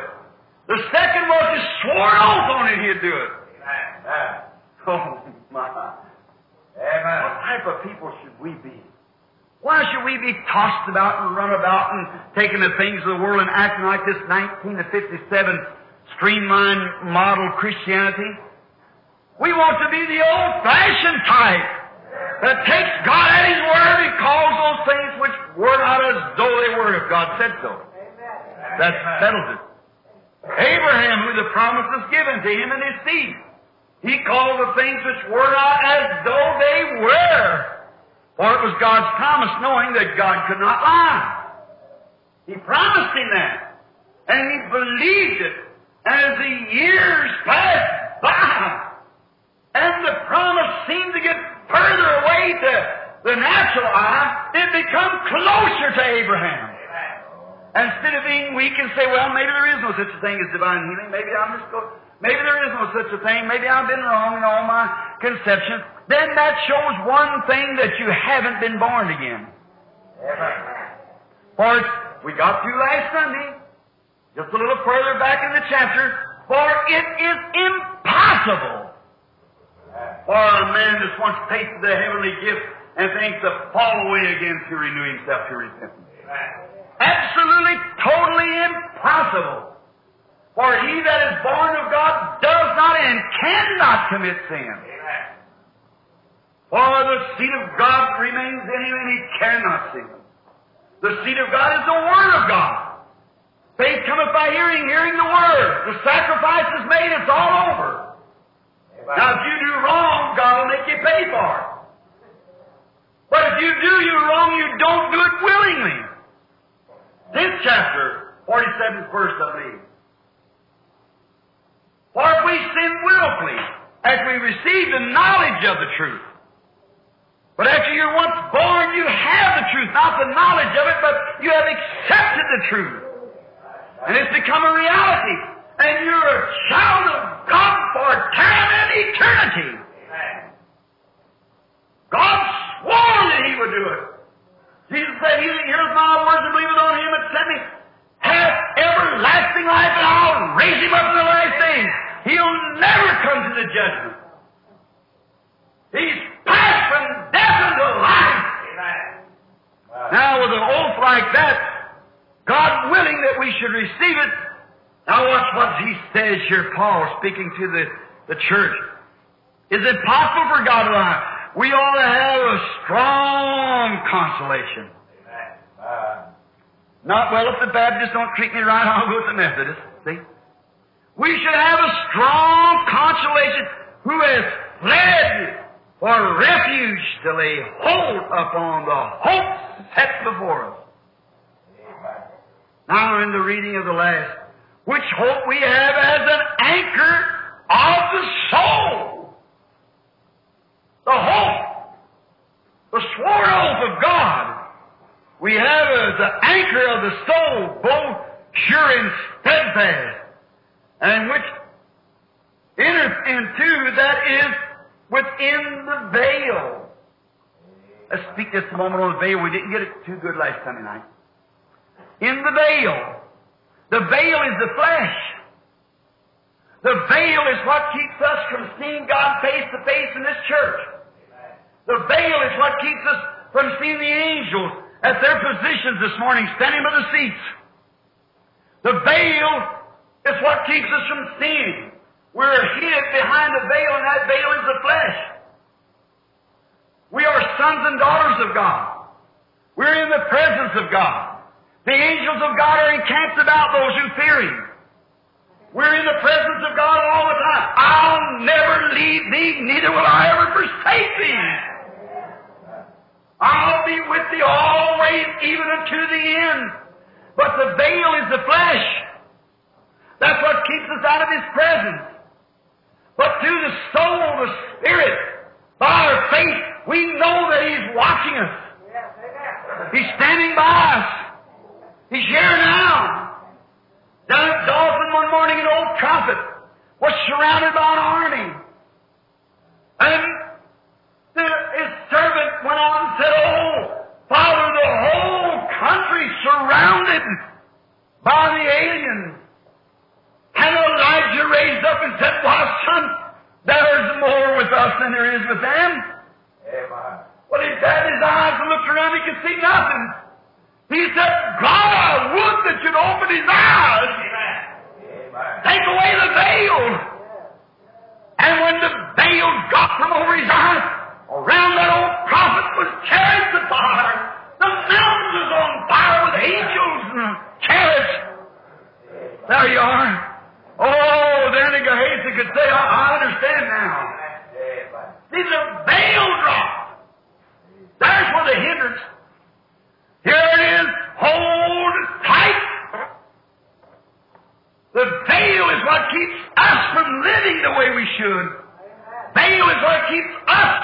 The second was He swore an oath on it He'd do it. Amen. Oh my. Amen. What type of people should we be? Why should we be tossed about and run about and taking the things of the world and acting like this 1957 streamlined model Christianity? We want to be the old-fashioned type that takes God at His word and calls those things which were not as though they were if God said so. That settles it. Abraham, who the promise was given to him and his seed, he called the things which were not as though they were. For it was God's promise, knowing that God could not lie. He promised him that. And he believed it. As the years passed by, and the promise seemed to get further away to the natural eye, it become closer to Abraham. And Instead of being weak and say, well, maybe there is no such a thing as divine healing, maybe I'm just going, maybe there is no such a thing, maybe I've been wrong in all my conceptions, then that shows one thing that you haven't been born again. Amen. For we got through last Sunday, just a little further back in the chapter, for it is impossible for a man that's once tasted the heavenly gift and thinks to fall away again to renew himself to repentance. Absolutely, totally impossible. For he that is born of God does not and cannot commit sin. For the seed of God remains in him and he cannot sin. The seed of God is the Word of God. Faith cometh by hearing, hearing the Word. The sacrifice is made, it's all over. Amen. Now if you do wrong, God will make you pay for it. But if you do you wrong, you don't do it willingly. This chapter, 47th verse, I believe. For if we sin willfully, as we receive the knowledge of the truth, but after you're once born, you have the truth, not the knowledge of it, but you have accepted the truth. And it's become a reality. And you're a child of God for time and eternity. God swore that He would do it. Jesus said, He that hears my words and believeth on Him that sent me hath everlasting life, and I'll raise him up in the last days. He'll never come to the judgment. He's passed from death unto life. Now, with an oath like that, God willing that we should receive it, now watch what he says here, Paul, speaking to the, the church. Is it possible for God to lie? We ought to have a strong consolation. Uh, Not, well, if the Baptists don't treat me right, I'll go with the Methodists. See? We should have a strong consolation who has fled for refuge to lay hold upon the hope set before us. Now in the reading of the last, which hope we have as an anchor of the soul. The hope, the sworn oath of God, we have as the anchor of the soul, both sure and steadfast, and which entereth into that is within the veil. Let's speak just a moment on the veil. We didn't get it too good last Sunday night. In the veil. The veil is the flesh. The veil is what keeps us from seeing God face to face in this church. The veil is what keeps us from seeing the angels at their positions this morning, standing by the seats. The veil is what keeps us from seeing. We're hid behind the veil, and that veil is the flesh. We are sons and daughters of God. We're in the presence of God. The angels of God are encamped about those who fear Him. We're in the presence of God all the time. I'll never leave thee, neither will I ever forsake thee. I'll be with thee always, even unto the end. But the veil is the flesh. That's what keeps us out of His presence. But through the soul, the Spirit, by our faith, we know that He's watching us. He's standing by us. He's here now. Down at Dothan one morning, an old prophet was surrounded by an army. And the, his servant went out and said, Oh, Father, the whole country surrounded by the aliens. And Elijah raised up and said, Why, son, there's more with us than there is with them. Amen. Well, he had his eyes and looked around, he could see nothing. He said, God, I would that you'd open his eyes, Amen. take away the veil. And when the veil got from over his eyes, around that old prophet was chariots of fire. The mountains was on fire with angels and chariots. There you are. Oh, then Gehazi could say, I, I understand now. See, the veil dropped. There's where the hindrance. Here it is. Hold tight. The veil is what keeps us from living the way we should. Veil is what keeps us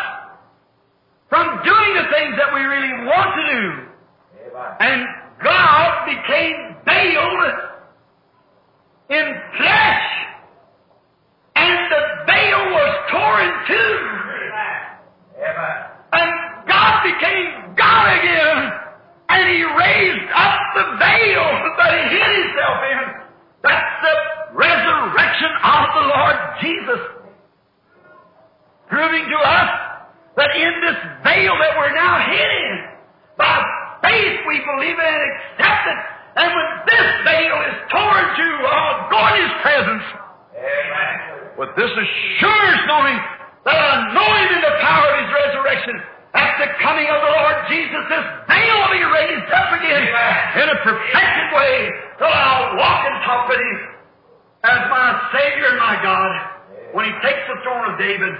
from doing the things that we really want to do. And God became veiled in flesh. And the veil was torn in two. And God became God again. And He raised up the veil that He hid Himself in. That's the resurrection of the Lord Jesus. Proving to us that in this veil that we're now hid in, by faith we believe it and accept it. And when this veil is torn to, oh, go in His presence Amen. with this assurance knowing that I know Him in the power of His resurrection. At the coming of the Lord Jesus, this veil will be raised up again Amen. in a perfected way till I'll walk and talk with Him as my Savior and my God when He takes the throne of David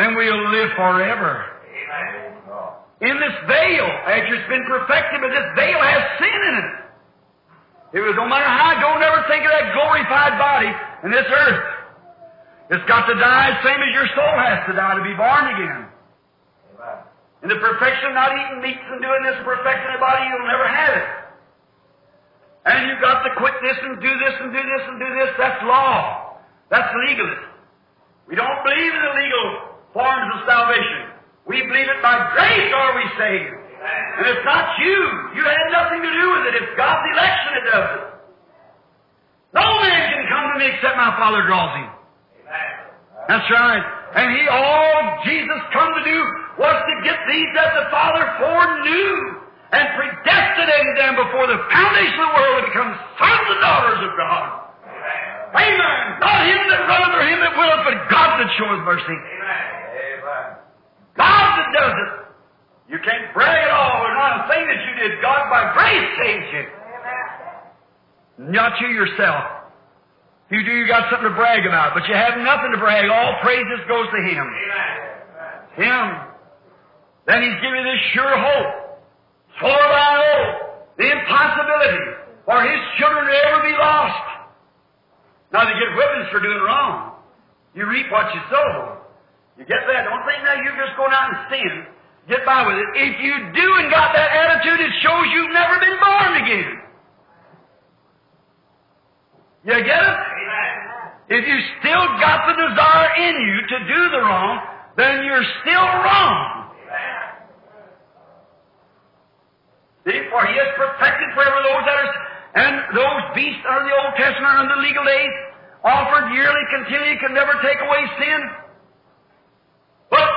and we'll live forever. Amen. In this veil, after it's been perfected, but this veil has sin in it. It was no matter how, don't ever think of that glorified body in this earth. It's got to die same as your soul has to die to be born again. In the perfection of not eating meats and doing this and of body, you'll never have it. And you've got to quit this and do this and do this and do this. That's law. That's legalist. We don't believe in the legal forms of salvation. We believe it by grace are we saved. And it's not you. You had nothing to do with it. It's God's election that does it. No man can come to me except my Father draws him. That's right. And he, all Jesus come to do was to get these that the Father foreknew and predestinated them before the foundation of the world to become sons and daughters of God. Amen. Not him that runneth or him that willeth, but God that showeth mercy. Amen. God that does it. You can't brag at all. There's not a thing that you did. God by grace saves you. Not you yourself. You do, you got something to brag about, but you have nothing to brag. All praises goes to Him. Him. Then He's given this sure hope. Swore by oath. The impossibility for His children to ever be lost. Now they get whippings for doing wrong. You reap what you sow. You get that. Don't think now you're just going out and sin. Get by with it. If you do and got that attitude, it shows you've never been born again. You get it? If you still got the desire in you to do the wrong, then you're still wrong. See, for he has perfected forever those that are, and those beasts under the Old Testament under the legal days, offered yearly, continually, can never take away sin. But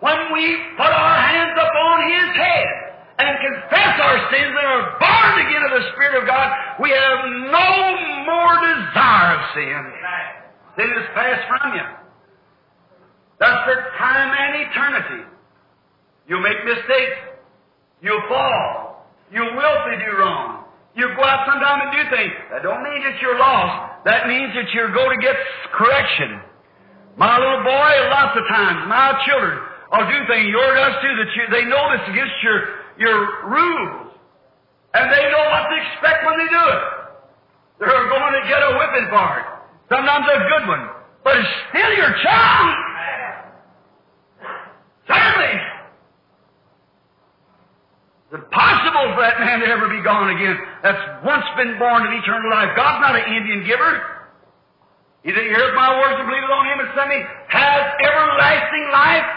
when we put our hands upon his head and confess our sins and are born again of the Spirit of God, we have no more desire of sin. Sin is passed from you. That's for time and eternity. You'll make mistakes. You'll fall. You'll willfully do wrong. You go out sometime and do things. That don't mean that you're lost. that means that you're going to get correction. My little boy, lots of times, my children will do things, yours does too, that you, they know this against your, your rules. And they know what to expect when they do it. They're going to get a whipping for it. Sometimes a good one. But it's still your child. Certainly. Is it possible for that man to ever be gone again that's once been born of eternal life? God's not an Indian giver. He that heareth my words and believeth on him and sent me has everlasting life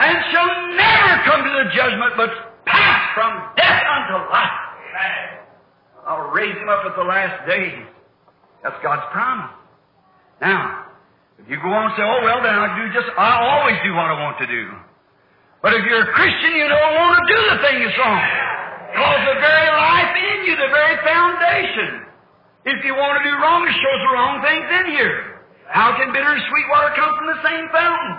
and shall never come to the judgment but pass from death unto life. I'll raise him up at the last days. That's God's promise. Now, if you go on and say, oh, well, then I do just, I always do what I want to do. But if you're a Christian, you don't want to do the thing that's wrong. Because the very life in you, the very foundation. If you want to do wrong, it shows the wrong things in here. How can bitter and sweet water come from the same fountain?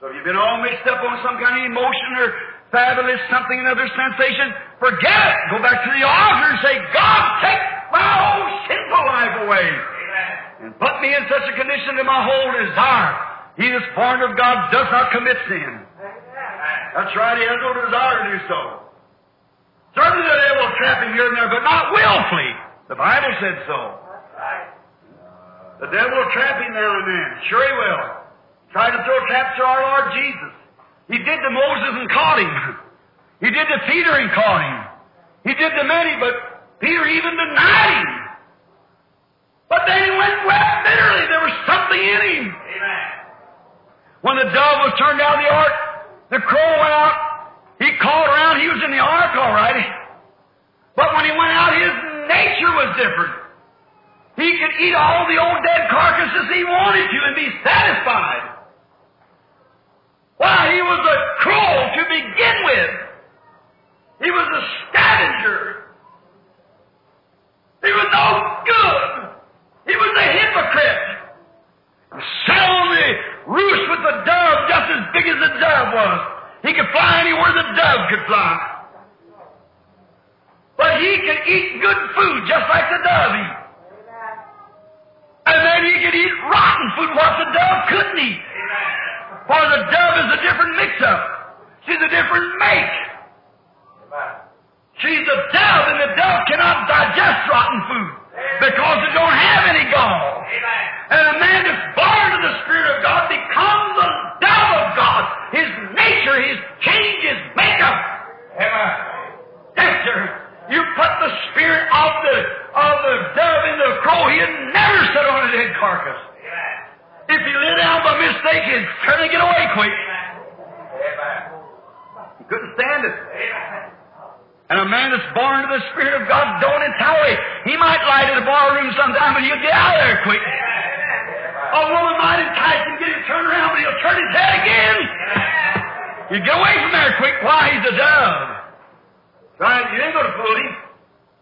So if you've been all mixed up on some kind of emotion or fabulous something, another sensation, forget it. Go back to the altar and say, God, take my whole sinful life away. And put me in such a condition that my whole desire he that's born of God does not commit sin. That's right, he has no desire to do so. Certainly the devil will trap him here and there, but not willfully. The Bible said so. The devil will trap him now and then. Sure he will. Try to throw traps to our Lord Jesus. He did to Moses and caught him. He did to Peter and caught him. He did to many, but Peter even denied him. Then he went and wept bitterly. There was something in him. Amen. When the dove was turned out of the ark, the crow went out. He called around. He was in the ark, all right. But when he went out, his nature was different. He could eat all the old dead carcasses he wanted to and be satisfied. Why, he was a crow to begin with. He was a scavenger. He was no good. He was a hypocrite. Sat on the roost with the dove just as big as the dove was. He could fly anywhere the dove could fly. But he could eat good food just like the dove eat. And then he could eat rotten food what the dove couldn't eat. For the dove is a different mix-up. She's a different make. She's a dove, and the dove cannot digest rotten food because it don't have any gall. And a man that's born of the Spirit of God becomes the dove of God. His nature, his change, his makeup. Amen. Sir. You put the spirit of the of the dove in the crow, he'd never sit on a dead carcass. If he lay down by mistake, he'd turn and get away quick. He couldn't stand it. And a man that's born of the Spirit of God don't tolerate. He might lie in the barroom sometime, but he'll get out of there quick. A woman might entice him, get him turned around, but he'll turn his head again. You get away from there quick. Why? He's a dove. Right? You ain't going to fool him.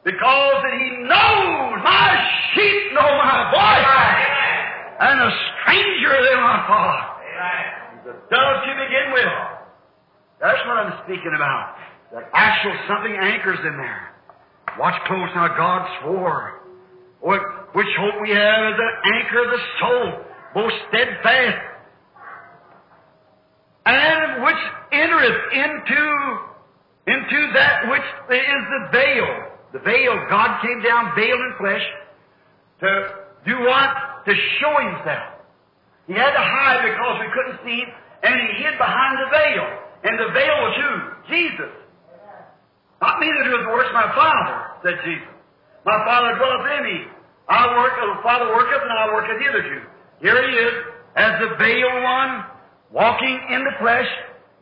Because that he knows my sheep know my voice. And a stranger they follow. He's a dove to begin with. That's what I'm speaking about. The actual something anchors in there. Watch close now, God swore. What, which hope we have is an anchor of the soul, both steadfast, and which entereth into, into that which is the veil. The veil, God came down veiled in flesh to do what? To show Himself. He had to hide because we couldn't see Him, and He hid behind the veil. And the veil was who? Jesus. Not me that doeth the works, my Father, said Jesus. My Father dwelleth in me. I work, the Father worketh, and I worketh hitherto. Here he is, as the veiled one, walking in the flesh,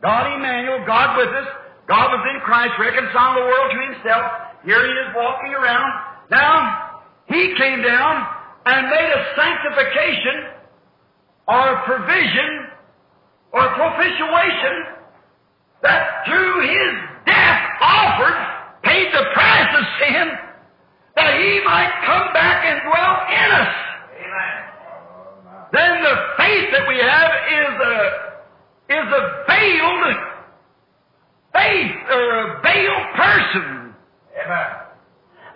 God Emmanuel, God with us, God was in Christ, reconciling the world to himself. Here he is walking around. Now, he came down and made a sanctification or a provision or a propitiation that through his offered, paid the price of sin, that he might come back and dwell in us. Amen. Then the faith that we have is a is a veiled faith or a veiled person. Amen.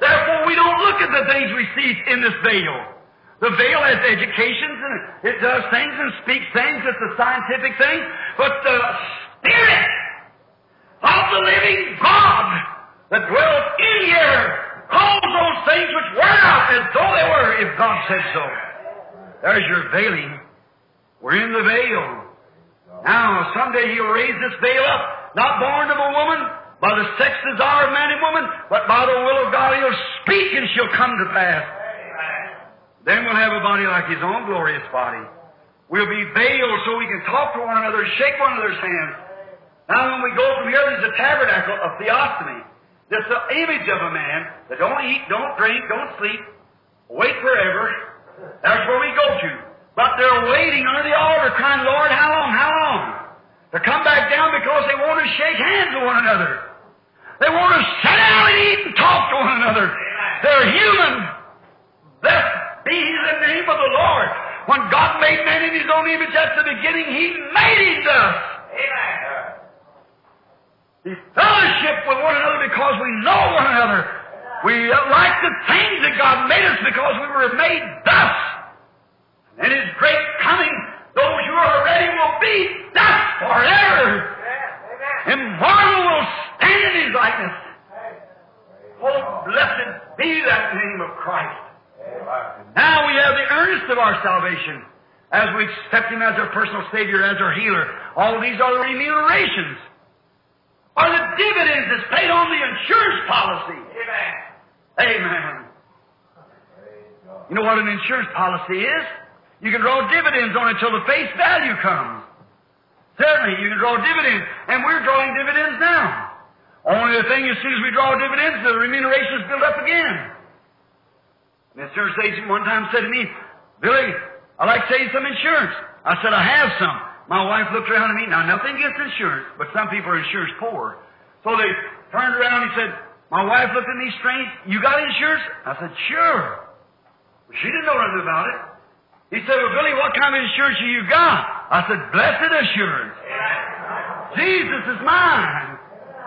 Therefore, we don't look at the things we see in this veil. The veil has educations and it does things and speaks things. It's a scientific thing. But the Spirit the living God that dwells in here calls those things which were not as though they were, if God said so. There's your veiling. We're in the veil. Now, someday He'll raise this veil up, not born of a woman, by the sex desire of man and woman, but by the will of God He'll speak and she'll come to pass. Then we'll have a body like His own glorious body. We'll be veiled so we can talk to one another, shake one another's hands. Now, when we go from here, there's a tabernacle of theophany. That's the image of a man that don't eat, don't drink, don't sleep, wait forever. That's where we go to. But they're waiting under the altar, crying, Lord, how long, how long? To come back down because they want to shake hands with one another. They want to sit down and eat and talk to one another. They're human. Blessed be the name of the Lord. When God made man in His own image at the beginning, He made him thus. We fellowship with one another because we know one another. We uh, like the things that God made us because we were made thus. And His great coming, those who are ready will be thus forever. Immortal will stand in His likeness. Oh, blessed be that name of Christ. Now we have the earnest of our salvation as we accept Him as our personal Savior, as our healer. All these are the remunerations. Are the dividends that's paid on the insurance policy. Amen. Amen. You know what an insurance policy is? You can draw dividends on it until the face value comes. Certainly, you can draw dividends, and we're drawing dividends now. Only the thing, as soon as we draw dividends, the remuneration is built up again. The insurance agent one time said to me, Billy, I'd like to you some insurance. I said, I have some. My wife looked around at me. Now, nothing against insurance, but some people are insurance poor. So they turned around and he said, My wife looked at me strange. You got insurance? I said, Sure. Well, she didn't know nothing about it. He said, Well, Billy, what kind of insurance you got? I said, Blessed assurance. Jesus is mine.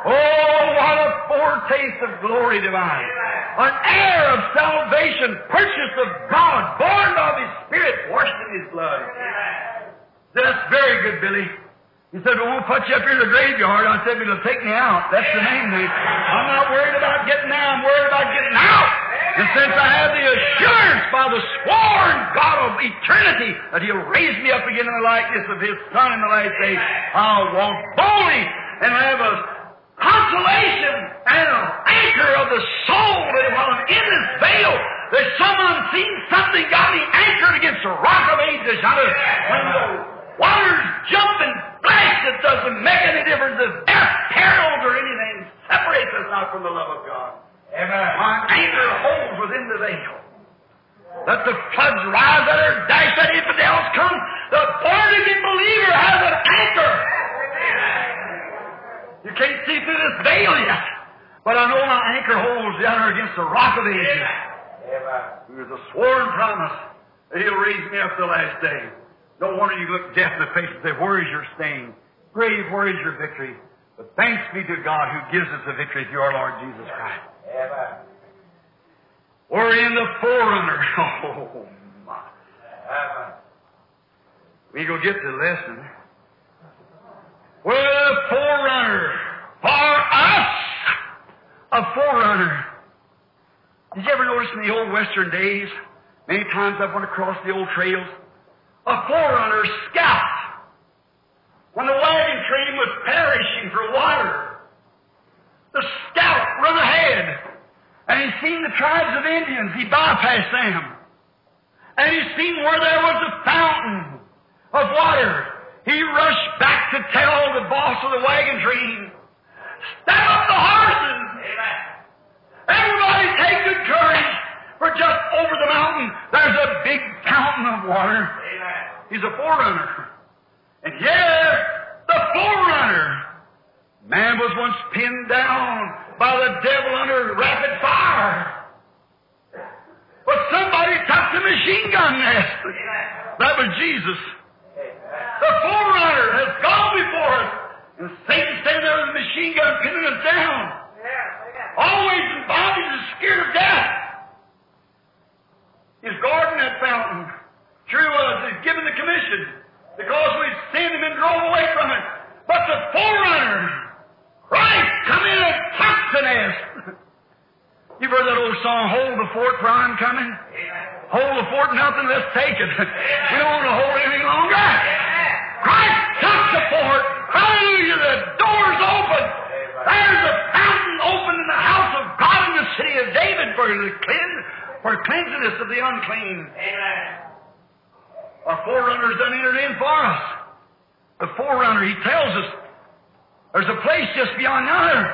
Oh, what a foretaste of glory divine. An heir of salvation, purchased of God, born of His Spirit, washed in His blood. That's very good, Billy. He said, we won't put you up here in the graveyard. I said, it'll take me out. That's the main thing. I'm not worried about getting there. I'm worried about getting out. And since I have the assurance by the sworn God of eternity that He'll raise me up again in the likeness of His Son in the last day, I'll walk boldly and have a consolation and an anchor of the soul that while I'm in this veil, there's some unseen something got me anchored against the rock of ages. When the waters jump and splash, it doesn't make any difference if death, perils, or anything separates us not from the love of God. Amen. My anchor holds within the veil. Let the floods rise, let her dash, let infidels come. The born again believer has an anchor. You can't see through this veil yet. But I know my anchor holds the yonder against the rock of ages. Amen. There's a sworn promise that He'll raise me up the last day. No wonder you look death in the face and say, Where is your stain? Grave, where is your victory? But thanks be to God who gives us the victory through our Lord Jesus Christ. Amen. We're in the forerunner. Oh, my. Amen. We go get the lesson. We're the forerunner. For us, a forerunner. Did you ever notice in the old Western days, many times I've went across the old trails, a forerunner scout. When the wagon train was perishing for water, the scout run ahead, and he seen the tribes of Indians. He bypassed them. And he seen where there was a fountain of water. He rushed back to tell the boss of the wagon train, Step up the horses! Everybody take good courage, for just over the mountain there's a big fountain of water. Amen. He's a forerunner. And here, the forerunner. Man was once pinned down by the devil under rapid fire. But somebody took the machine gun nest. That was Jesus. The forerunner has gone before us. And Satan standing there with a machine gun pinning us down. Always in bondage and scared of death. He's guarding that fountain. Sure he was. He's given the commission because we've sinned him and drove away from it. But the forerunner, Christ, come in and touch the nest. You've heard that old song, Hold the Fort, for I'm coming? Hold the fort, nothing, let's take it. We don't want to hold it any longer. Christ took the fort. Hallelujah, the door's open. There's a fountain open in the house of God in the city of David for the for cleansiness of the unclean. Amen. Our forerunner's done entered in for us. The forerunner, he tells us, there's a place just beyond yonder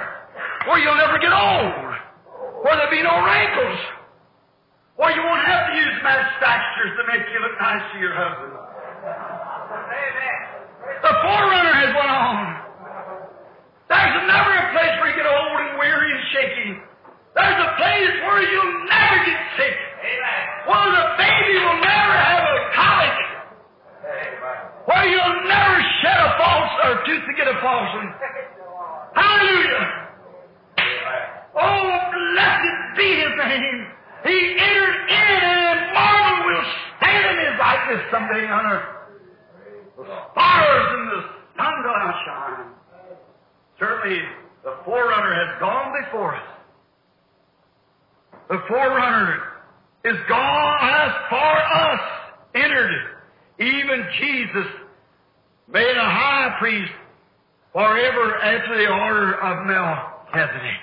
where you'll never get old, where there'll be no wrinkles, where you won't have to use manufacturers to make you look nice to your husband. Amen. The forerunner has went on. There's never a place where you get old and weary and shaky. There's a place where you'll never get sick. Where the baby will never have a colic. Where you'll never shed a false or tooth to get a false one. Hallelujah. Oh, blessed be his name. He entered in and marvel will stand in his likeness someday on earth. The stars and the sun will outshine. Certainly, the forerunner has gone before us. The forerunner is gone as for us, entered. Even Jesus made a high priest forever after the order of Melchizedek.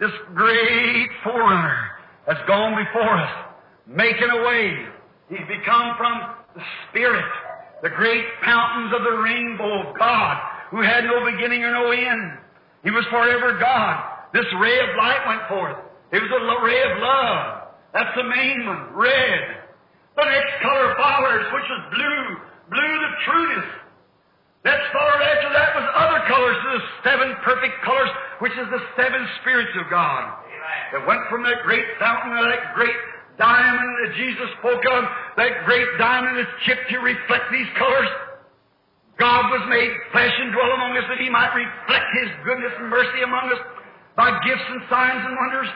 This great forerunner has gone before us, making a way. He's become from the Spirit, the great fountains of the rainbow of God, who had no beginning or no end. He was forever God. This ray of light went forth. It was a ray of love. That's the main one, red. The next color followers, which was blue, blue the trueness. Next followed after that was other colors, the seven perfect colors, which is the seven spirits of God. That went from that great fountain, that great diamond that Jesus spoke of, that great diamond that's chipped to reflect these colors. God was made flesh and dwell among us that He might reflect His goodness and mercy among us by gifts and signs and wonders.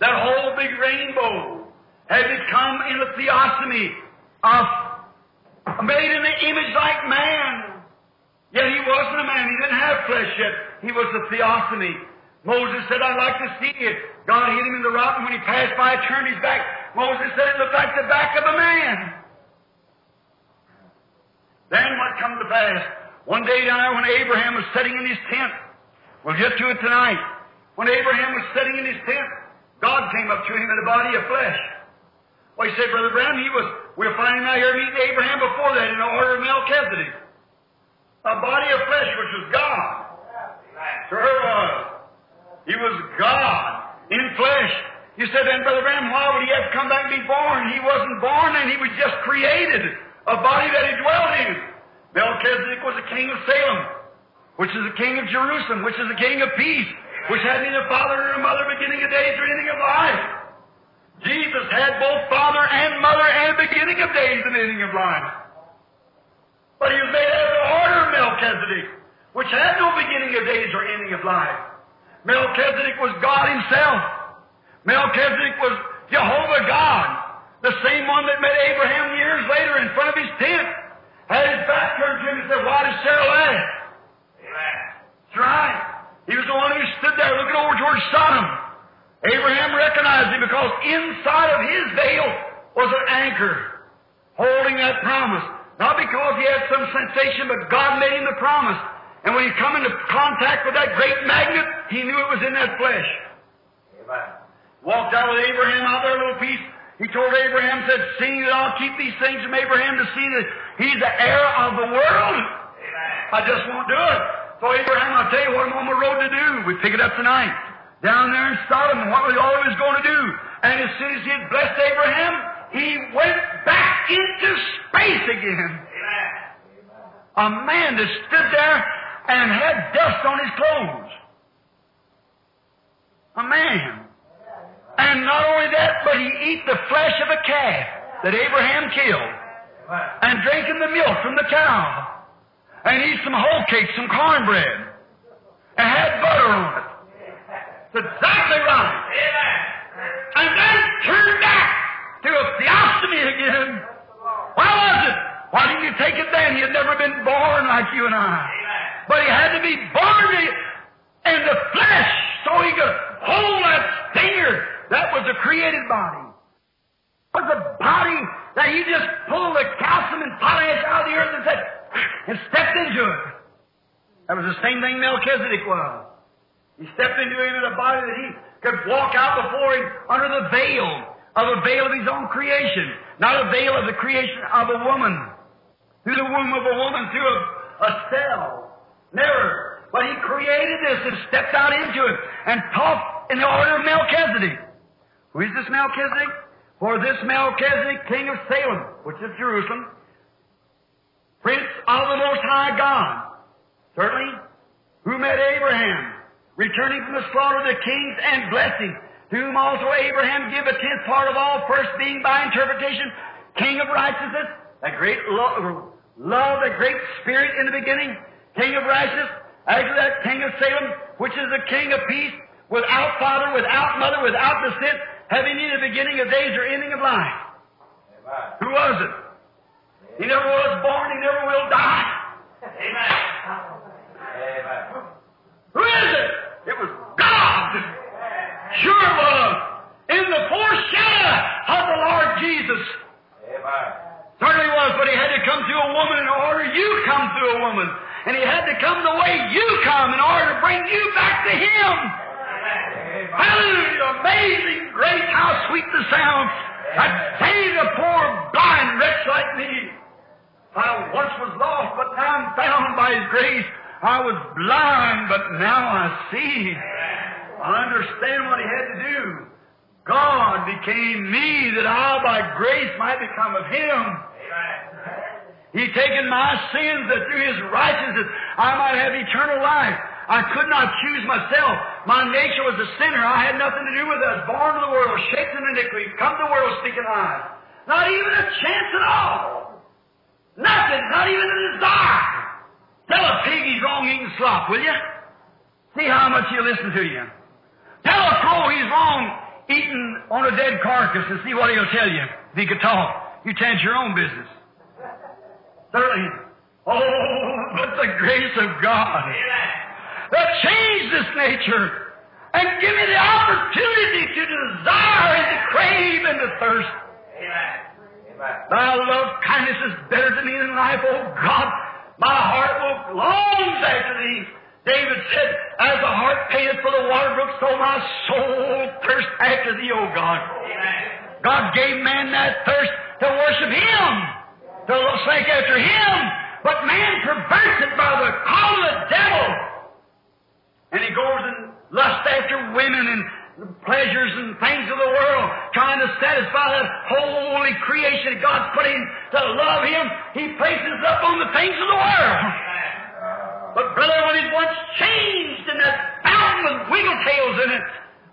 That whole big rainbow had become in a theophany of made in the image like man. Yet he wasn't a man. He didn't have flesh yet. He was a theophany. Moses said, I'd like to see it. God hit him in the rock, and when he passed by, turned his back. Moses said it looked like the back of a man. Then what come to pass? One day down there when Abraham was sitting in his tent, we'll get to it tonight. When Abraham was sitting in his tent, God came up to him in a body of flesh. Well, he said, Brother Branham, he was, we're finding out here meeting Abraham before that in the order of Melchizedek. A body of flesh, which was God. Sure was. He was God in flesh. You said, then, Brother Branham, why would he have to come back and be born? He wasn't born and he was just created. A body that he dwelt in. Melchizedek was the king of Salem, which is the king of Jerusalem, which is the king of peace, which had neither father nor mother, beginning of days or ending of life. Jesus had both father and mother and beginning of days and ending of life. But he was made out of the order of Melchizedek, which had no beginning of days or ending of life. Melchizedek was God himself. Melchizedek was Jehovah God, the same one that met Abraham years later in front of his tent, had his back turned to him and said, Why does Sarah laugh? That's right. He was the one who stood there looking over towards Sodom. Abraham recognized him because inside of his veil was an anchor holding that promise. Not because he had some sensation, but God made him the promise. And when he come into contact with that great magnet, he knew it was in that flesh. Walked out with Abraham out there a little piece. He told Abraham, said, seeing that I'll keep these things from Abraham to see that he's the heir of the world. I just won't do it. So Abraham, I'll tell you what I'm on the road to do. We pick it up tonight. Down there in Sodom, what was all he was going to do? And as soon as he had blessed Abraham, he went back into space again. Amen. A man that stood there and had dust on his clothes. A man. And not only that, but he eat the flesh of a calf that Abraham killed. And drinking the milk from the cow and eat some whole cake, some cornbread, and had butter on it. That's exactly right. And then turn back to a theophany again. Why was it? Why didn't you take it then? He had never been born like you and I. But he had to be born in the flesh so he could hold that stinger that was a created body. It was a body that he just pulled the calcium and potash out of the earth and said, and stepped into it. That was the same thing Melchizedek was. He stepped into it in a body that he could walk out before him under the veil of a veil of his own creation, not a veil of the creation of a woman. Through the womb of a woman, through a, a cell. Never. But he created this and stepped out into it and taught in the order of Melchizedek. Who is this Melchizedek? For this Melchizedek, king of Salem, which is Jerusalem, prince of the Most High God, certainly, who met Abraham, returning from the slaughter of the kings and blessing, to whom also Abraham gave a tenth part of all, first being by interpretation, king of righteousness, that great lo- love, that great spirit in the beginning, king of righteousness, after that king of Salem, which is the king of peace, without father, without mother, without descent, having neither beginning of days or ending of life. Amen. Who was it? He never was born, he never will die. Amen. Amen. Who is it? It was God. Sure was. In the foreshadow of the Lord Jesus. Amen. Certainly was, but he had to come through a woman in order you come through a woman. And he had to come the way you come in order to bring you back to him. Amen. Hallelujah! Amazing grace, how sweet the sound that saved a poor blind wretch like me. I once was lost, but now I'm found by His grace. I was blind, but now I see. I understand what He had to do. God became me that I by grace might become of Him. He taken my sins that through His righteousness I might have eternal life. I could not choose myself. My nature was a sinner. I had nothing to do with it. I was born to the world, shaped in iniquity, come to the world speaking lies. Not even a chance at all. Nothing, not even a desire. Tell a pig he's wrong eating slop, will you? See how much he'll listen to you. Tell a crow he's wrong eating on a dead carcass and see what he'll tell you if he could talk. You tend your own business. Certainly. Oh, but the grace of God that changed this nature and give me the opportunity to desire and to crave and to thirst. Amen. Thy love kindness is better to me than life, oh God. My heart will longs after thee. David said, As the heart panteth for the water brook, so my soul thirsts after thee, O God. Amen. God gave man that thirst to worship Him, to seek after Him. But man perverts it by the call of the devil. And he goes and lusts after women and pleasures and things of the world, trying to satisfy that holy creation that God's put in to love Him. He places up on the things of the world. But brother, when it's once changed and that fountain with wiggle tails in it,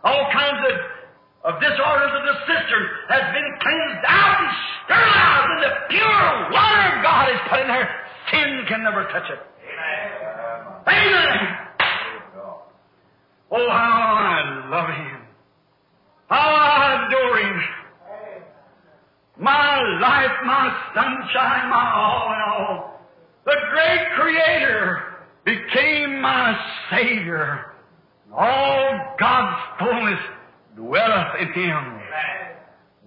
all kinds of, of disorders of the system has been cleansed out and sterilized, and the pure water of God is put in there. Sin can never touch it. Amen. Amen. Oh, how I love Him. I adore Him. My life, my sunshine, my all in all. The great Creator became my Savior. All God's fullness dwelleth in Him.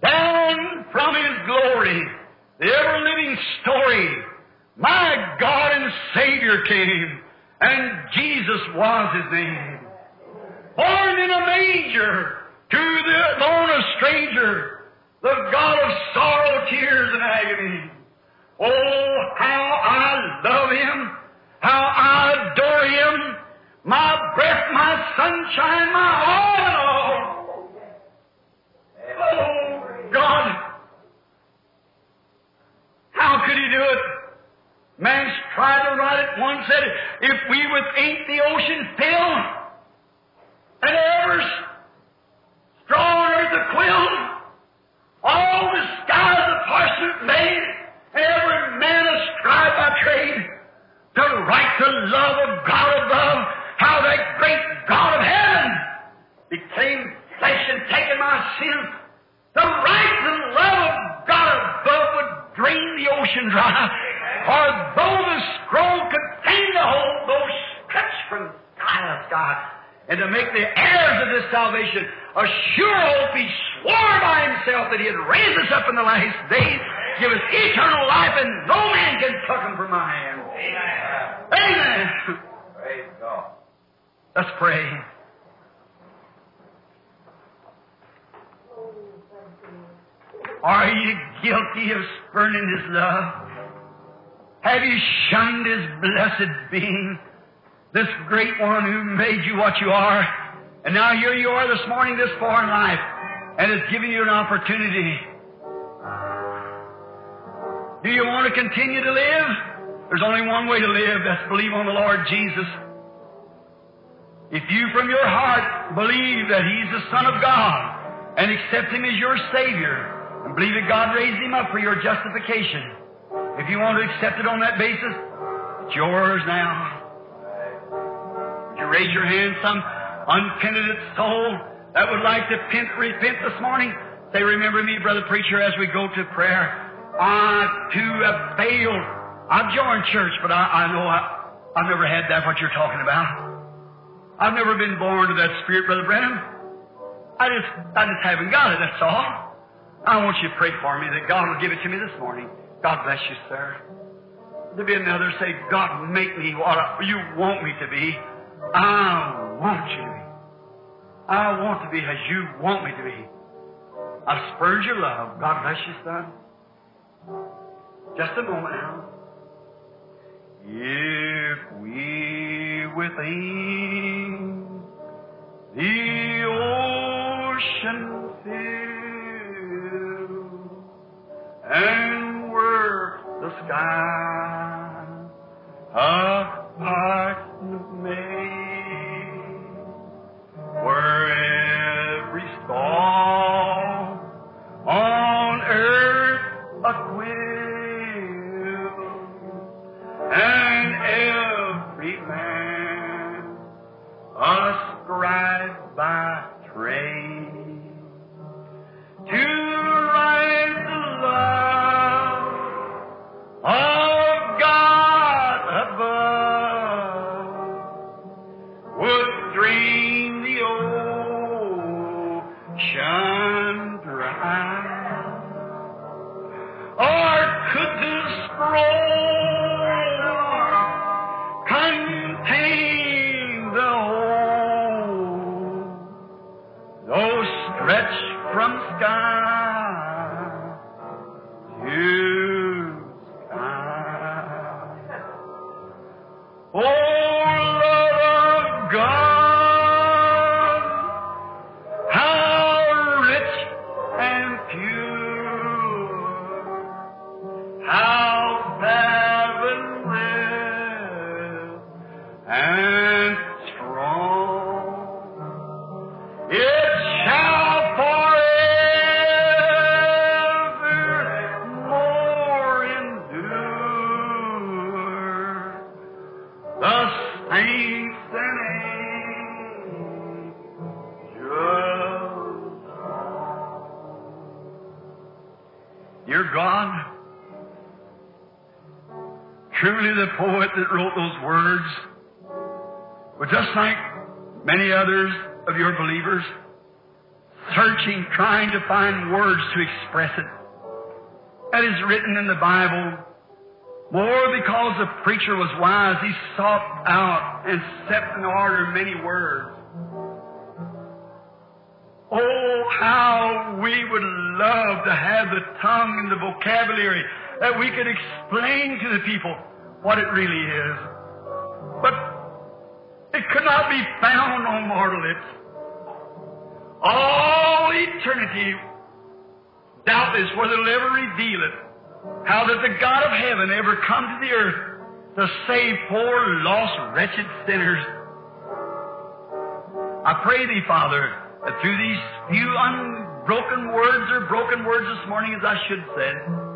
Down from His glory, the ever-living story, my God and Savior came, and Jesus was His name born in a manger, to the a stranger, the God of sorrow, tears, and agony. Oh, how I love Him, how I adore Him, my breath, my sunshine, my all in all. Oh, God, how could He do it? Man's tried to write it once, said, if we with ink the ocean fill, and every earth a quill, all the skies a parchment made, every man a scribe by trade, to write the love of God above, how that great God of heaven became flesh and taken my sins, to write the love of God above would drain the ocean dry. For though the scroll contained the whole, though stretched from sky to sky, and to make the heirs of this salvation a sure hope, he swore by himself that he'd raise us up in the last days, give us eternal life, and no man can pluck them from my hand. Amen. Amen. Praise God. Let's pray. Are you guilty of spurning His love? Have you shunned His blessed being? This great one who made you what you are. And now here you are this morning, this far in life, and has given you an opportunity. Do you want to continue to live? There's only one way to live, that's believe on the Lord Jesus. If you from your heart believe that He's the Son of God and accept Him as your Savior and believe that God raised Him up for your justification, if you want to accept it on that basis, it's yours now. Raise your hand, some unpenitent soul that would like to repent, repent this morning? Say, remember me, brother preacher, as we go to prayer. I too have failed. I've joined church, but I, I know I, I've never had that what you're talking about. I've never been born to that spirit, Brother Branham. I just, I just haven't got it, that's all. I want you to pray for me that God will give it to me this morning. God bless you, sir. There'll be another say, God, make me what you want me to be. I want you to be. I want to be as you want me to be. I've spurred your love. God bless you, son. Just a moment now. If we within the ocean fill and work the sky a where every on earth a and every man a by the poet that wrote those words was just like many others of your believers, searching, trying to find words to express it. That is written in the Bible more because the preacher was wise, he sought out and set in order many words. Oh, how we would love to have the tongue and the vocabulary that we could explain to the people what it really is. But it could not be found on mortal lips. All eternity, doubtless, where they'll ever reveal it, how that the God of heaven ever come to the earth to save poor, lost, wretched sinners. I pray thee, Father, that through these few unbroken words or broken words this morning, as I should said,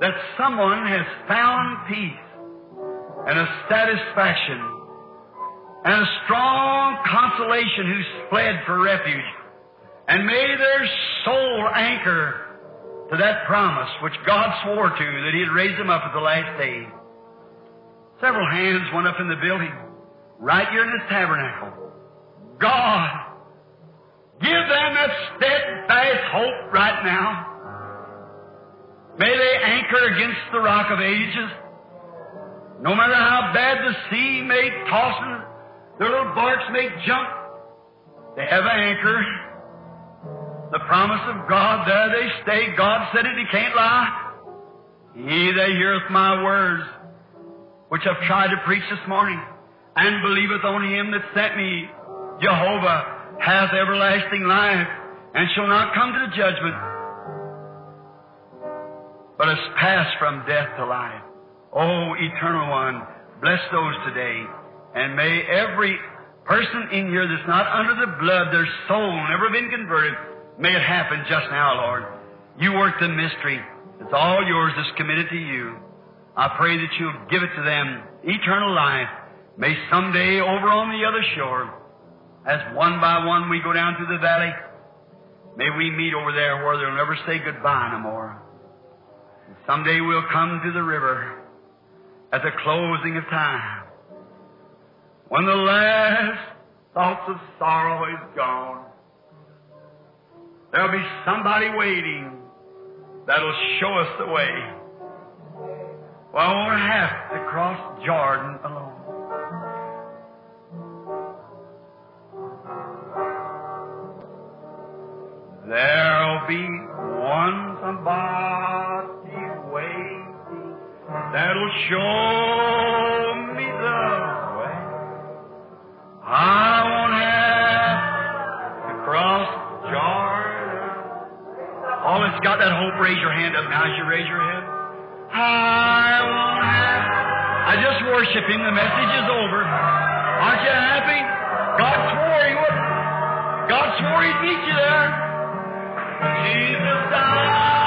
that someone has found peace and a satisfaction and a strong consolation who's fled for refuge. And may their soul anchor to that promise which God swore to that He'd raise them up at the last day. Several hands went up in the building, right here in this tabernacle. God, give them that steadfast hope right now. May they anchor against the rock of ages. No matter how bad the sea may toss them, their little barks may jump, they have an anchor. The promise of God, there they stay. God said it, He can't lie. He that heareth my words, which I've tried to preach this morning, and believeth on Him that sent me, Jehovah, hath everlasting life, and shall not come to the judgment, but has passed from death to life. Oh, Eternal One, bless those today, and may every person in here that's not under the blood, their soul never been converted, may it happen just now, Lord. You work the mystery. It's all yours. It's committed to you. I pray that you'll give it to them eternal life. May someday over on the other shore, as one by one we go down through the valley, may we meet over there where they'll never say goodbye no more. Someday we'll come to the river at the closing of time. When the last thoughts of sorrow is gone, there'll be somebody waiting that'll show us the way. Well, I won't have to cross Jordan alone. There'll be one somebody that'll show me the way. I won't have to cross Jordan. Oh, All that's got that hope, raise your hand up now as you raise your head. I won't have. I just worship Him. The message is over. Aren't you happy? God swore He would. God swore He'd meet you there. Jesus died.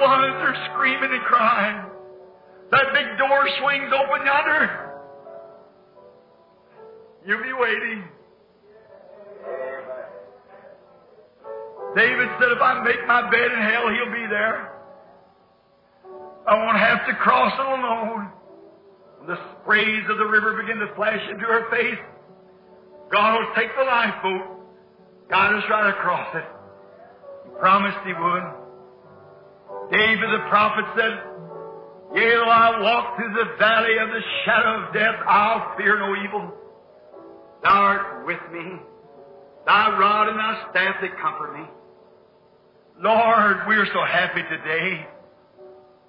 Ones are screaming and crying. That big door swings open yonder. You'll be waiting. David said, if I make my bed in hell, he'll be there. I won't have to cross it alone. When the sprays of the river begin to flash into her face, God will take the lifeboat, guide us right across it. He promised He would. David the prophet said, Yea, though I walk through the valley of the shadow of death, I'll fear no evil. Thou art with me. Thy rod and thy staff, they comfort me. Lord, we're so happy today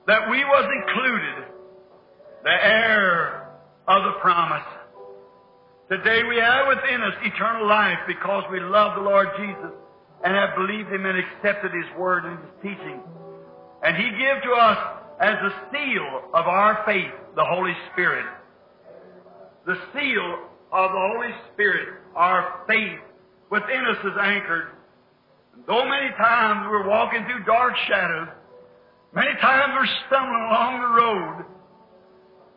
that we was included, the heir of the promise. Today we have within us eternal life because we love the Lord Jesus and have believed Him and accepted His Word and His teaching. And He gave to us as a seal of our faith the Holy Spirit. The seal of the Holy Spirit, our faith within us is anchored. And though many times we're walking through dark shadows, many times we're stumbling along the road,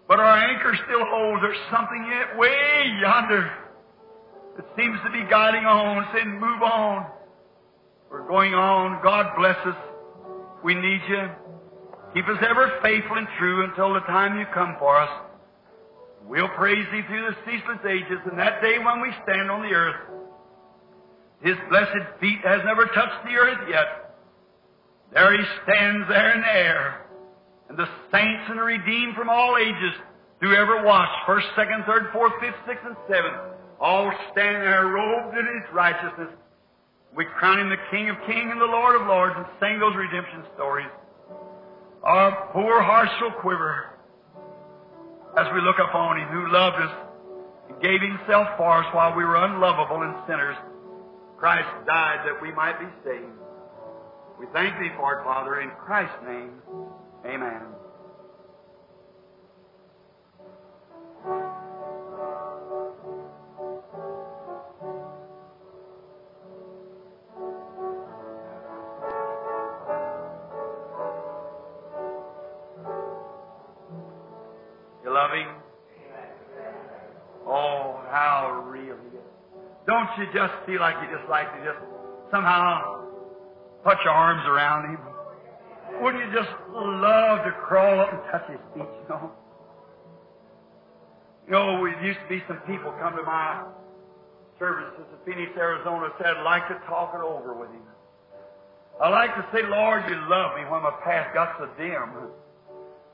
but our anchor still holds. There's something yet way yonder that seems to be guiding on, saying, move on. We're going on. God bless us. We need you. Keep us ever faithful and true until the time you come for us. We'll praise Thee through the ceaseless ages, and that day when we stand on the earth, His blessed feet has never touched the earth yet. There He stands there in the air, and the saints and the redeemed from all ages, who ever watched, first, second, third, fourth, fifth, sixth, and seventh, all stand there robed in His righteousness. We crown Him the King of Kings and the Lord of Lords and sing those redemption stories. Our poor hearts shall quiver as we look upon Him who loved us and gave Himself for us while we were unlovable and sinners. Christ died that we might be saved. We thank Thee for it, Father, in Christ's name. Amen. Don't you just feel like you just like to just somehow put your arms around Him? Wouldn't you just love to crawl up and touch His feet, you know? You know, there used to be some people come to my services in Phoenix, Arizona, said, I'd like to talk it over with Him. I like to say, Lord, you love me when my path got so dim.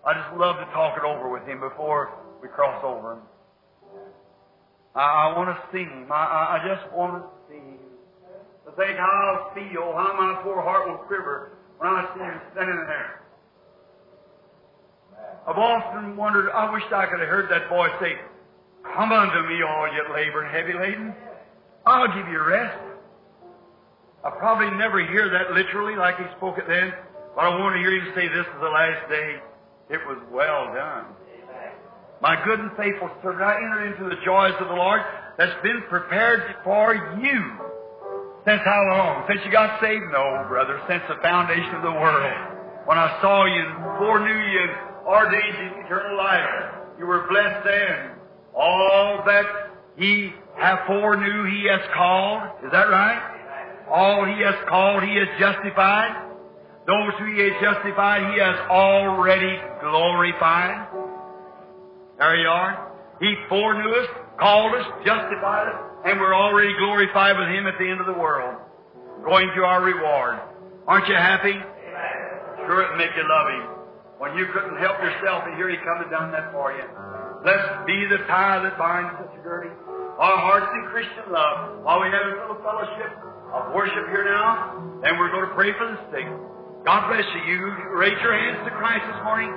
I just love to talk it over with him before we cross over. I, I want to see him. I, I, I just want to see him. To think how I'll feel, how my poor heart will quiver when I see him standing there. I've often wondered, I wish I could have heard that voice say, Come unto me, all ye labor and heavy laden. I'll give you rest. I probably never hear that literally like he spoke it then, but I want to hear him say, This is the last day. It was well done. My good and faithful servant, I enter into the joys of the Lord that's been prepared for you. Since how long? Since you got saved? No, brother. Since the foundation of the world. When I saw you foreknew you ordained you eternal life, you were blessed then. All that He have foreknew, He has called. Is that right? All He has called, He has justified. Those who He has justified, He has already glorified. There you are. He foreknew us, called us, justified us, and we're already glorified with Him at the end of the world, going to our reward. Aren't you happy? Sure, it make you love Him. When you couldn't help yourself, and here He come and done that for you. Blessed be the tie that binds such a girding. Our hearts in Christian love. While we have a little fellowship of worship here now, then we're going to pray for the sick. God bless you. You raise your hands to Christ this morning.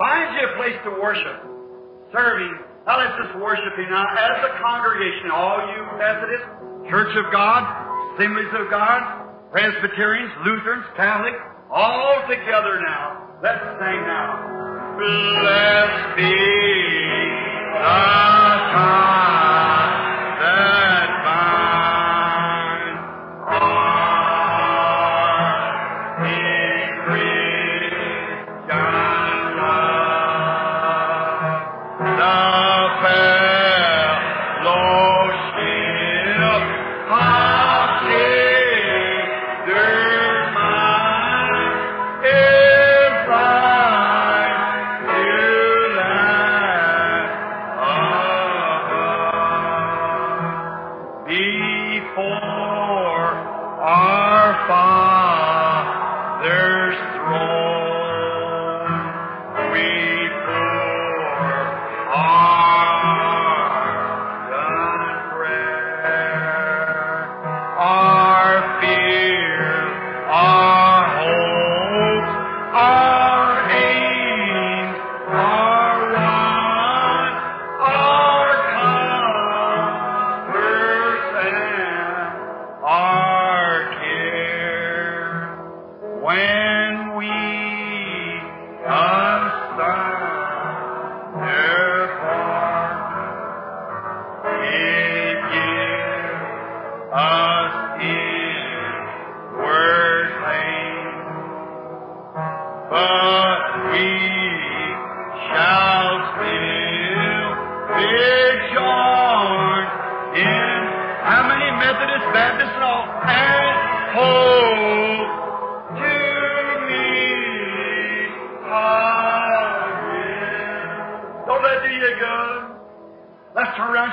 Find you a place to worship, serving. Now let's just worship Him now as a congregation. All you Methodists, Church of God, Assemblies of God, Presbyterians, Lutherans, Catholics, all together now. Let's sing now. Blessed be the tie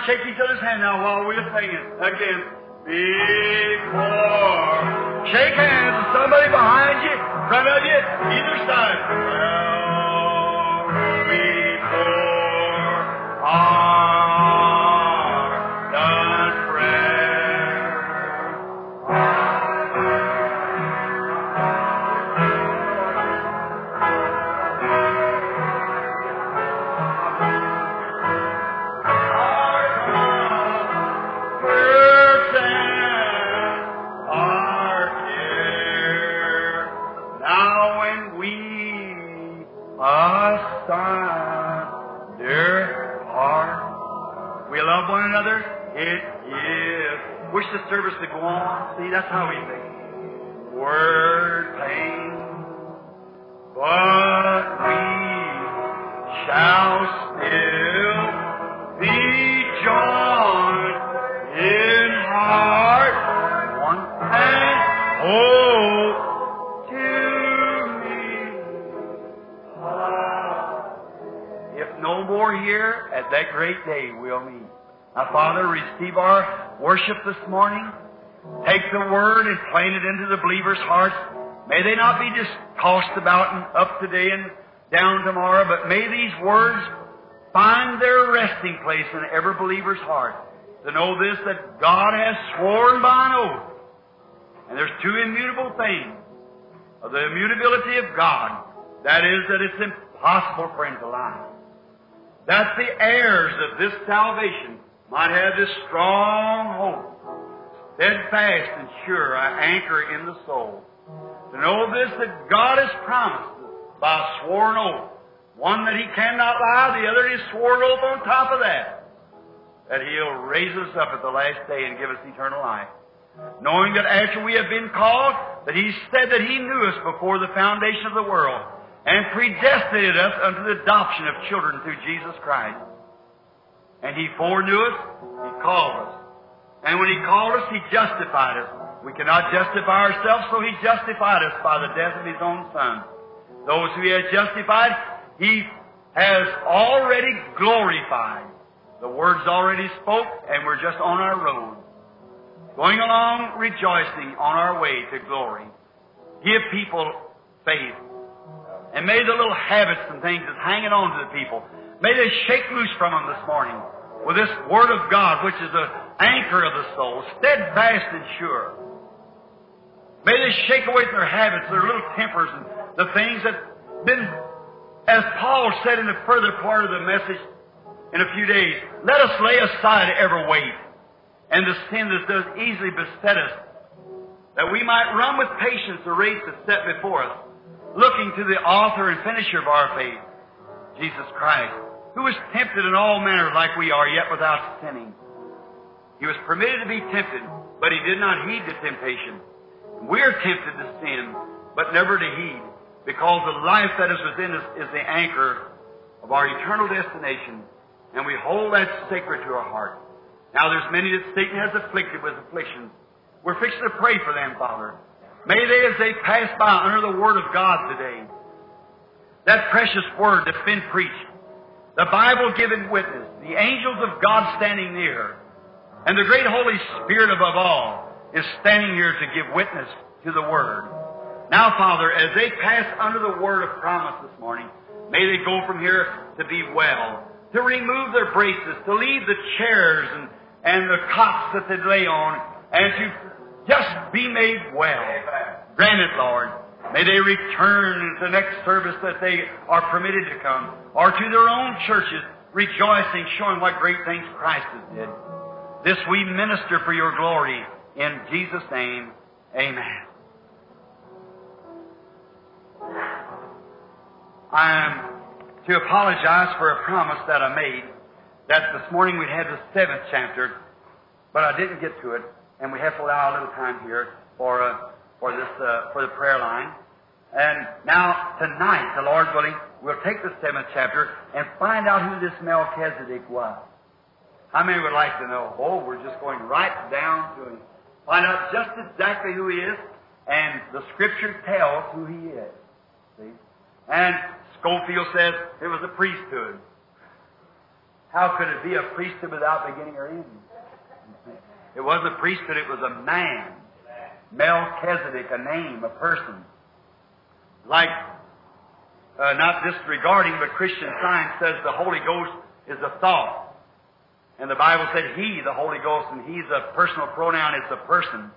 shake each other's hand now while we're singing again. Before. Shake hands with somebody behind you, front of you, either side. On. See, that's how we think. Word pain, but we shall still be joined in heart, one and to me. If no more here, at that great day we'll meet. Now, Father, receive our worship this morning. Take the word and plant it into the believers' heart. May they not be just tossed about and up today and down tomorrow, but may these words find their resting place in every believer's heart. To know this, that God has sworn by an oath. And there's two immutable things. Of the immutability of God. That is, that it's impossible for Him to lie. That the heirs of this salvation might have this strong hope, steadfast and sure, an anchor in the soul. To know this, that God has promised by a sworn oath, one that He cannot lie, the other is sworn oath on top of that, that He'll raise us up at the last day and give us eternal life. Knowing that after we have been called, that He said that He knew us before the foundation of the world, and predestinated us unto the adoption of children through Jesus Christ. And He foreknew us, He called us. And when He called us, He justified us. We cannot justify ourselves, so He justified us by the death of His own Son. Those who He has justified, He has already glorified. The Word's already spoke, and we're just on our road. Going along rejoicing on our way to glory. Give people faith. And may the little habits and things that's hanging on to the people, may they shake loose from them this morning with this Word of God, which is the anchor of the soul, steadfast and sure. May they shake away from their habits, their little tempers, and the things that been, as Paul said in the further part of the message in a few days, let us lay aside every weight and the sin that does easily beset us, that we might run with patience the race that's set before us, looking to the author and finisher of our faith, Jesus Christ, who was tempted in all manners like we are, yet without sinning. He was permitted to be tempted, but he did not heed the temptation. We're tempted to sin, but never to heed, because the life that is within us is the anchor of our eternal destination, and we hold that sacred to our heart. Now there's many that Satan has afflicted with afflictions. We're fixing to pray for them, Father. May they, as they pass by under the Word of God today, that precious Word that's been preached, the Bible given witness, the angels of God standing near, and the great Holy Spirit above all is standing here to give witness to the Word. Now, Father, as they pass under the Word of promise this morning, may they go from here to be well, to remove their braces, to leave the chairs and, and the cots that they lay on, and to just be made well. Grant it, Lord. May they return to the next service that they are permitted to come, or to their own churches, rejoicing, showing what great things Christ has did. This we minister for your glory. In Jesus' name, amen. I am to apologize for a promise that I made that this morning we'd have the seventh chapter, but I didn't get to it, and we have to allow a little time here for uh, for this uh, for the prayer line. And now tonight, the Lord willing, we'll take the seventh chapter and find out who this Melchizedek was. How many would like to know? Oh, we're just going right down to him. Find out just exactly who he is, and the Scripture tells who he is. See? And Scofield says it was a priesthood. How could it be a priesthood without beginning or end? It wasn't a priesthood, it was a man. Melchizedek, a name, a person. Like, uh, not disregarding, but Christian science says the Holy Ghost is a thought. And the Bible said He, the Holy Ghost, and He's a personal pronoun, it's a person.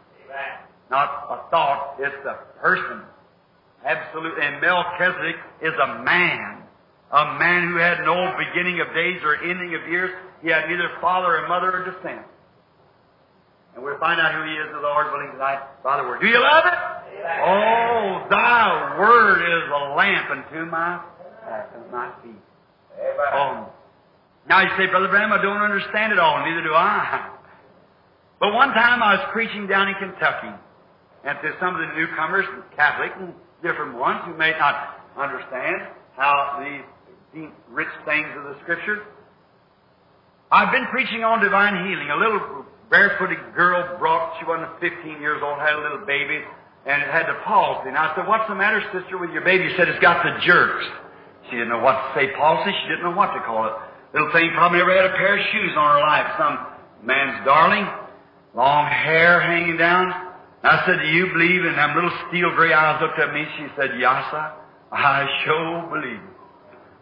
Not a thought, it's a person. Absolutely. And Melchizedek is a man. A man who had no beginning of days or ending of years. He had neither father or mother or descent. And we'll find out who he is, the Lord willing, tonight by the Word. Do you love it? Oh, thy Word is a lamp unto my path and my feet. Oh. Now you say, Brother Branham, I don't understand it all. Neither do I. But one time I was preaching down in Kentucky, and to some of the newcomers, Catholic and different ones who may not understand how these deep, rich things of the Scripture. I've been preaching on divine healing. A little barefooted girl brought, she wasn't 15 years old, had a little baby, and it had the palsy. And I said, what's the matter, sister, with your baby? She said, it's got the jerks. She didn't know what to say palsy. She didn't know what to call it. Little thing probably never had a pair of shoes on her life. Some man's darling, long hair hanging down. I said, do you believe? And them little steel gray eyes looked at me. She said, Yasa, I sure believe.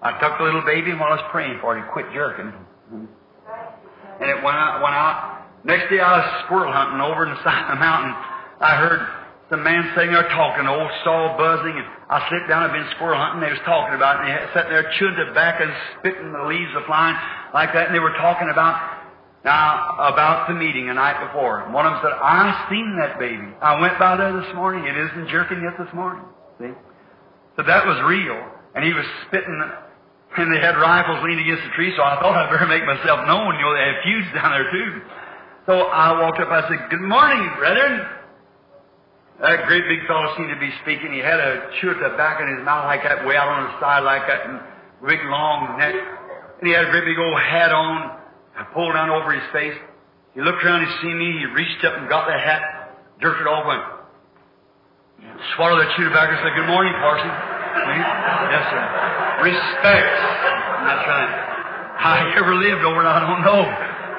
I took the little baby while I was praying for it, he quit jerking. And it went out, went out. Next day I was squirrel hunting over in the side of the mountain. I heard some man sitting there talking, old saw buzzing, and I slipped down, I'd been squirrel hunting, they was talking about it, and they sat there chewing tobacco and spitting the leaves of flying like that, and they were talking about now, about the meeting the night before, one of them said, I seen that baby. I went by there this morning. It isn't jerking yet this morning. See? So that was real. And he was spitting, and they had rifles leaned against the tree, so I thought I'd better make myself known. You know, they have feuds down there too. So I walked up, I said, Good morning, brethren. That great big fellow seemed to be speaking. He had a chew tobacco in his mouth like that, way out on the side like that, and big long neck. And he had a great big old hat on. Pulled down over his face. He looked around, he see me, he reached up and got the hat, jerked it off, went, swallowed that chew tobacco and said, Good morning, Parson. Yes, sir. Respect. That's right. How he ever lived over I don't know.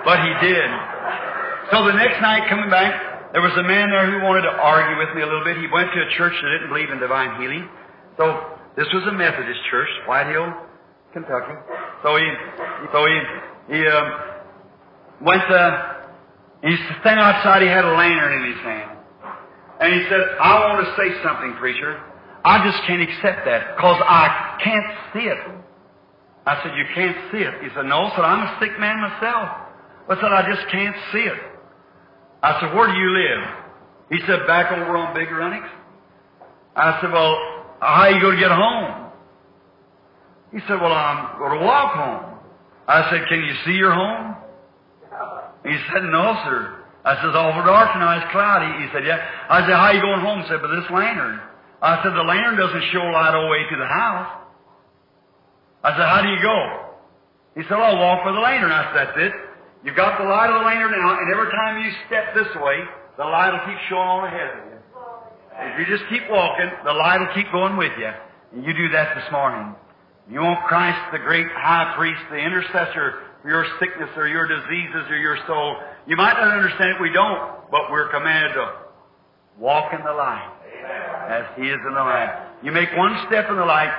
But he did. So the next night coming back, there was a man there who wanted to argue with me a little bit. He went to a church that didn't believe in divine healing. So this was a Methodist church, White Hill, Kentucky. So he, so he, he um, went to, he used to stand outside, he had a lantern in his hand. And he said, I want to say something, preacher. I just can't accept that because I can't see it. I said, you can't see it. He said, no, said, I'm a sick man myself. But said, I just can't see it. I said, where do you live? He said, back over on Big Runnix. I said, well, how are you going to get home? He said, well, I'm going to walk home. I said, can you see your home? He said, no, sir. I said, awful dark now, it's cloudy. He said, yeah. I said, how are you going home? He said, by this lantern. I said, the lantern doesn't show light all the way to the house. I said, how do you go? He said, I'll walk with the lantern. I said, that's it. You've got the light of the lantern now, and every time you step this way, the light will keep showing on ahead of you. If you just keep walking, the light will keep going with you. And you do that this morning. You want Christ, the great high priest, the intercessor for your sickness or your diseases or your soul. You might not understand it, we don't, but we're commanded to walk in the light as He is in the light. You make one step in the light,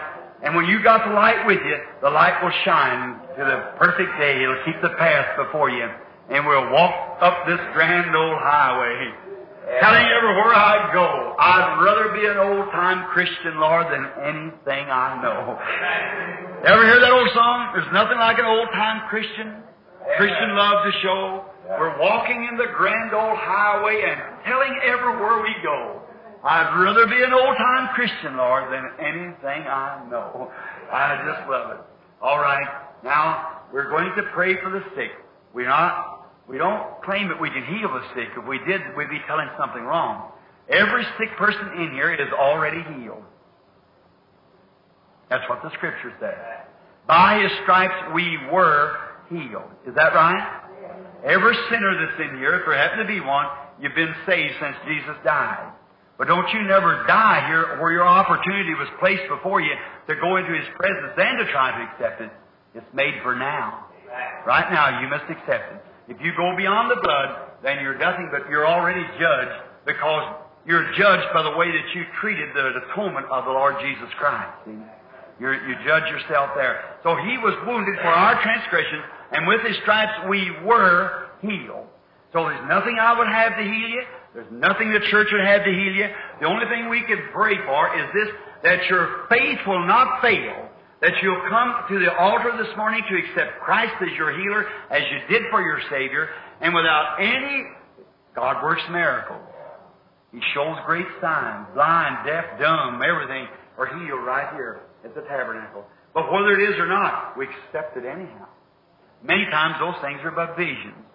and when you got the light with you, the light will shine to the perfect day. It'll keep the path before you. And we'll walk up this grand old highway. Telling you everywhere I go, I'd rather be an old time Christian, Lord, than anything I know. Ever hear that old song? There's nothing like an old time Christian. Christian love to show. We're walking in the grand old highway and telling everywhere we go, I'd rather be an old time Christian, Lord, than anything I know. I just love it. All right. Now, we're going to pray for the sick. We're not, we don't claim that we can heal the sick. If we did, we'd be telling something wrong. Every sick person in here is already healed. That's what the scripture says. By his stripes we were healed. Is that right? Every sinner that's in here, if there happen to be one, you've been saved since Jesus died. But don't you never die here where your opportunity was placed before you to go into His presence and to try to accept it. It's made for now. Right now, you must accept it. If you go beyond the blood, then you're nothing but you're already judged because you're judged by the way that you treated the atonement of the Lord Jesus Christ. You're, you judge yourself there. So He was wounded for our transgressions, and with His stripes we were healed. So there's nothing I would have to heal you. There's nothing the church would have to heal you. The only thing we could pray for is this, that your faith will not fail. That you'll come to the altar this morning to accept Christ as your healer, as you did for your Savior, and without any, God works miracles. He shows great signs. Blind, deaf, dumb, everything are healed right here at the tabernacle. But whether it is or not, we accept it anyhow. Many times those things are but visions.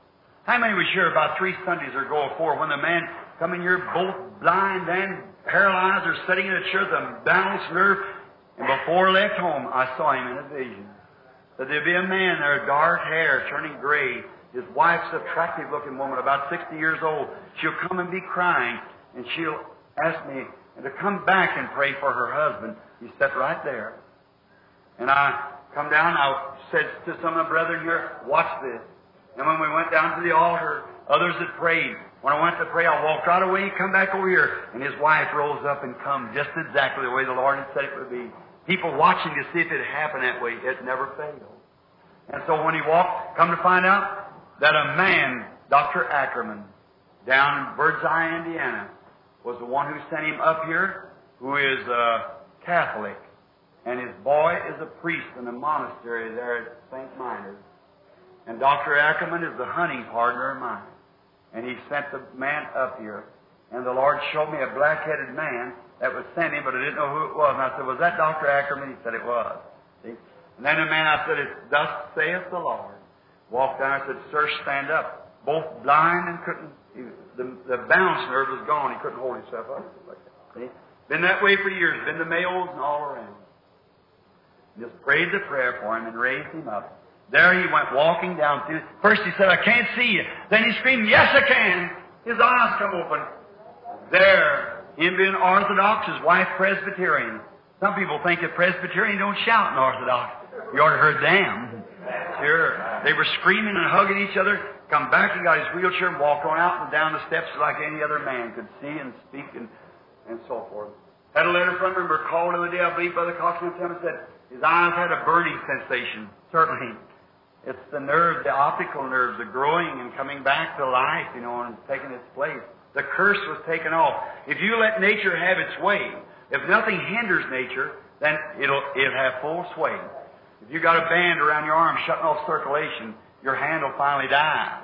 How many was here about three Sundays ago or four when the man come in here both blind and paralyzed or sitting in a chair with a balanced nerve and before I left home I saw him in a vision. That there'd be a man there, dark hair, turning gray. His wife's attractive looking woman, about 60 years old. She'll come and be crying and she'll ask me to come back and pray for her husband. He sat right there. And I come down, I said to some of the brethren here, watch this. And when we went down to the altar, others had prayed. When I went to pray, I walked right away, come back over here, and his wife rose up and come just exactly the way the Lord had said it would be. People watching to see if it happened that way. It never failed. And so when he walked, come to find out that a man, Dr. Ackerman, down in Birdseye, Indiana, was the one who sent him up here, who is a Catholic. And his boy is a priest in a monastery there at St. Meinrad. And Dr. Ackerman is the hunting partner of mine. And he sent the man up here. And the Lord showed me a black-headed man that was sent him, but I didn't know who it was. And I said, was that Dr. Ackerman? He said it was. See? And then the man, I said, it's thus saith the Lord. Walked down, I said, sir, stand up. Both blind and couldn't, he, the, the balance nerve was gone. He couldn't hold himself up. See? Been that way for years. Been to Mayos and all around. Just prayed the prayer for him and raised him up. There he went walking down through. First he said, I can't see you. Then he screamed, Yes, I can. His eyes come open. There, him being Orthodox, his wife Presbyterian. Some people think that Presbyterian don't shout in Orthodox. You ought to heard them. Sure. They were screaming and hugging each other. Come back, he got his wheelchair and walked on out and down the steps like any other man could see and speak and, and so forth. Had a letter from him, or called the day, I believe, Brother Coxman said his eyes had a burning sensation. Certainly. It's the nerve, the optical nerve, the growing and coming back to life, you know, and taking its place. The curse was taken off. If you let nature have its way, if nothing hinders nature, then it'll, it'll have full sway. If you got a band around your arm shutting off circulation, your hand will finally die.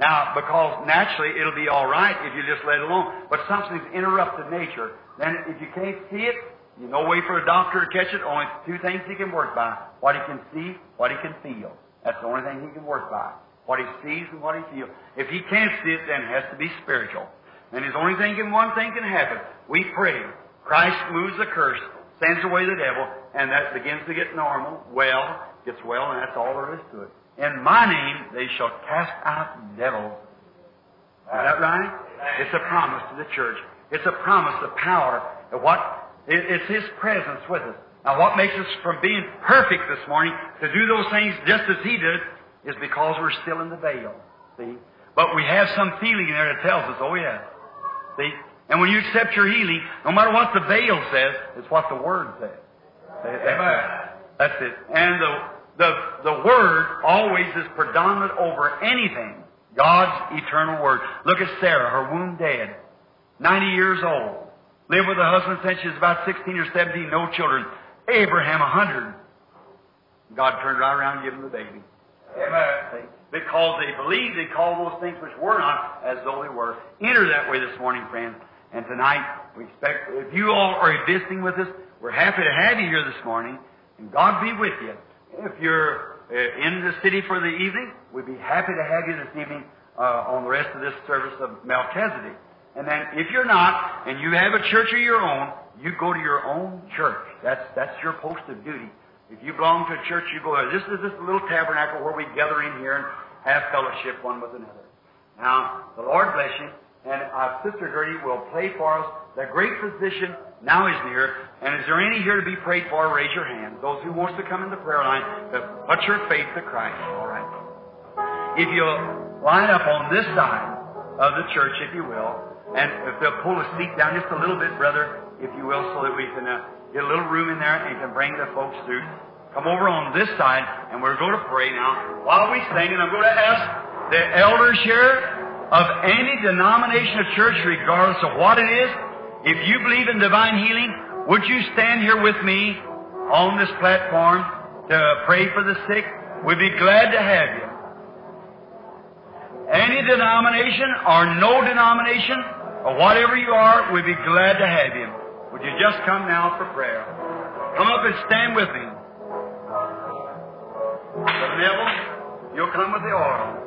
Now, because naturally it'll be all right if you just let it alone. But something's interrupted nature. Then if you can't see it, you no way for a doctor to catch it. Only two things he can work by. What he can see, what he can feel. That's the only thing he can work by. What he sees and what he feels. If he can't see it, then it has to be spiritual. And his only thing one thing can happen. We pray. Christ moves the curse, sends away the devil, and that begins to get normal, well, gets well, and that's all there is to it. In my name they shall cast out devils. Is that right? It's a promise to the church. It's a promise of power. Of what? It's His presence with us. Now what makes us from being perfect this morning to do those things just as He did is because we're still in the veil. See? But we have some feeling in there that tells us, oh yeah. See? And when you accept your healing, no matter what the veil says, it's what the Word says. That's it. That's it. And the, the, the Word always is predominant over anything. God's eternal Word. Look at Sarah, her womb dead. 90 years old. Lived with a husband since she was about 16 or 17, no children. Abraham, a 100. God turned right around and gave him the baby. Amen. Because they believed, they called those things which were not as though they were. Enter that way this morning, friends. And tonight, we expect, if you all are visiting with us, we're happy to have you here this morning. And God be with you. If you're uh, in the city for the evening, we'd be happy to have you this evening uh, on the rest of this service of Melchizedek. And then if you're not, and you have a church of your own, you go to your own church. That's, that's your post of duty. If you belong to a church, you go there. This is a little tabernacle where we gather in here and have fellowship one with another. Now, the Lord bless you. And our Sister Gertie will pray for us. The great physician now is near. And is there any here to be prayed for? Raise your hand. Those who wants to come in the prayer line, to put your faith to Christ. All right. If you'll line up on this side of the church, if you will, and if they'll pull a seat down just a little bit, brother, if you will, so that we can uh, get a little room in there and can bring the folks through. Come over on this side, and we're going to pray now. While we sing, and I'm going to ask the elders here of any denomination of church, regardless of what it is, if you believe in divine healing, would you stand here with me on this platform to pray for the sick? We'd be glad to have you. Any denomination or no denomination, or whatever you are, we'd be glad to have you. Would you just come now for prayer? Come up and stand with me. Neville, you'll come with the oil.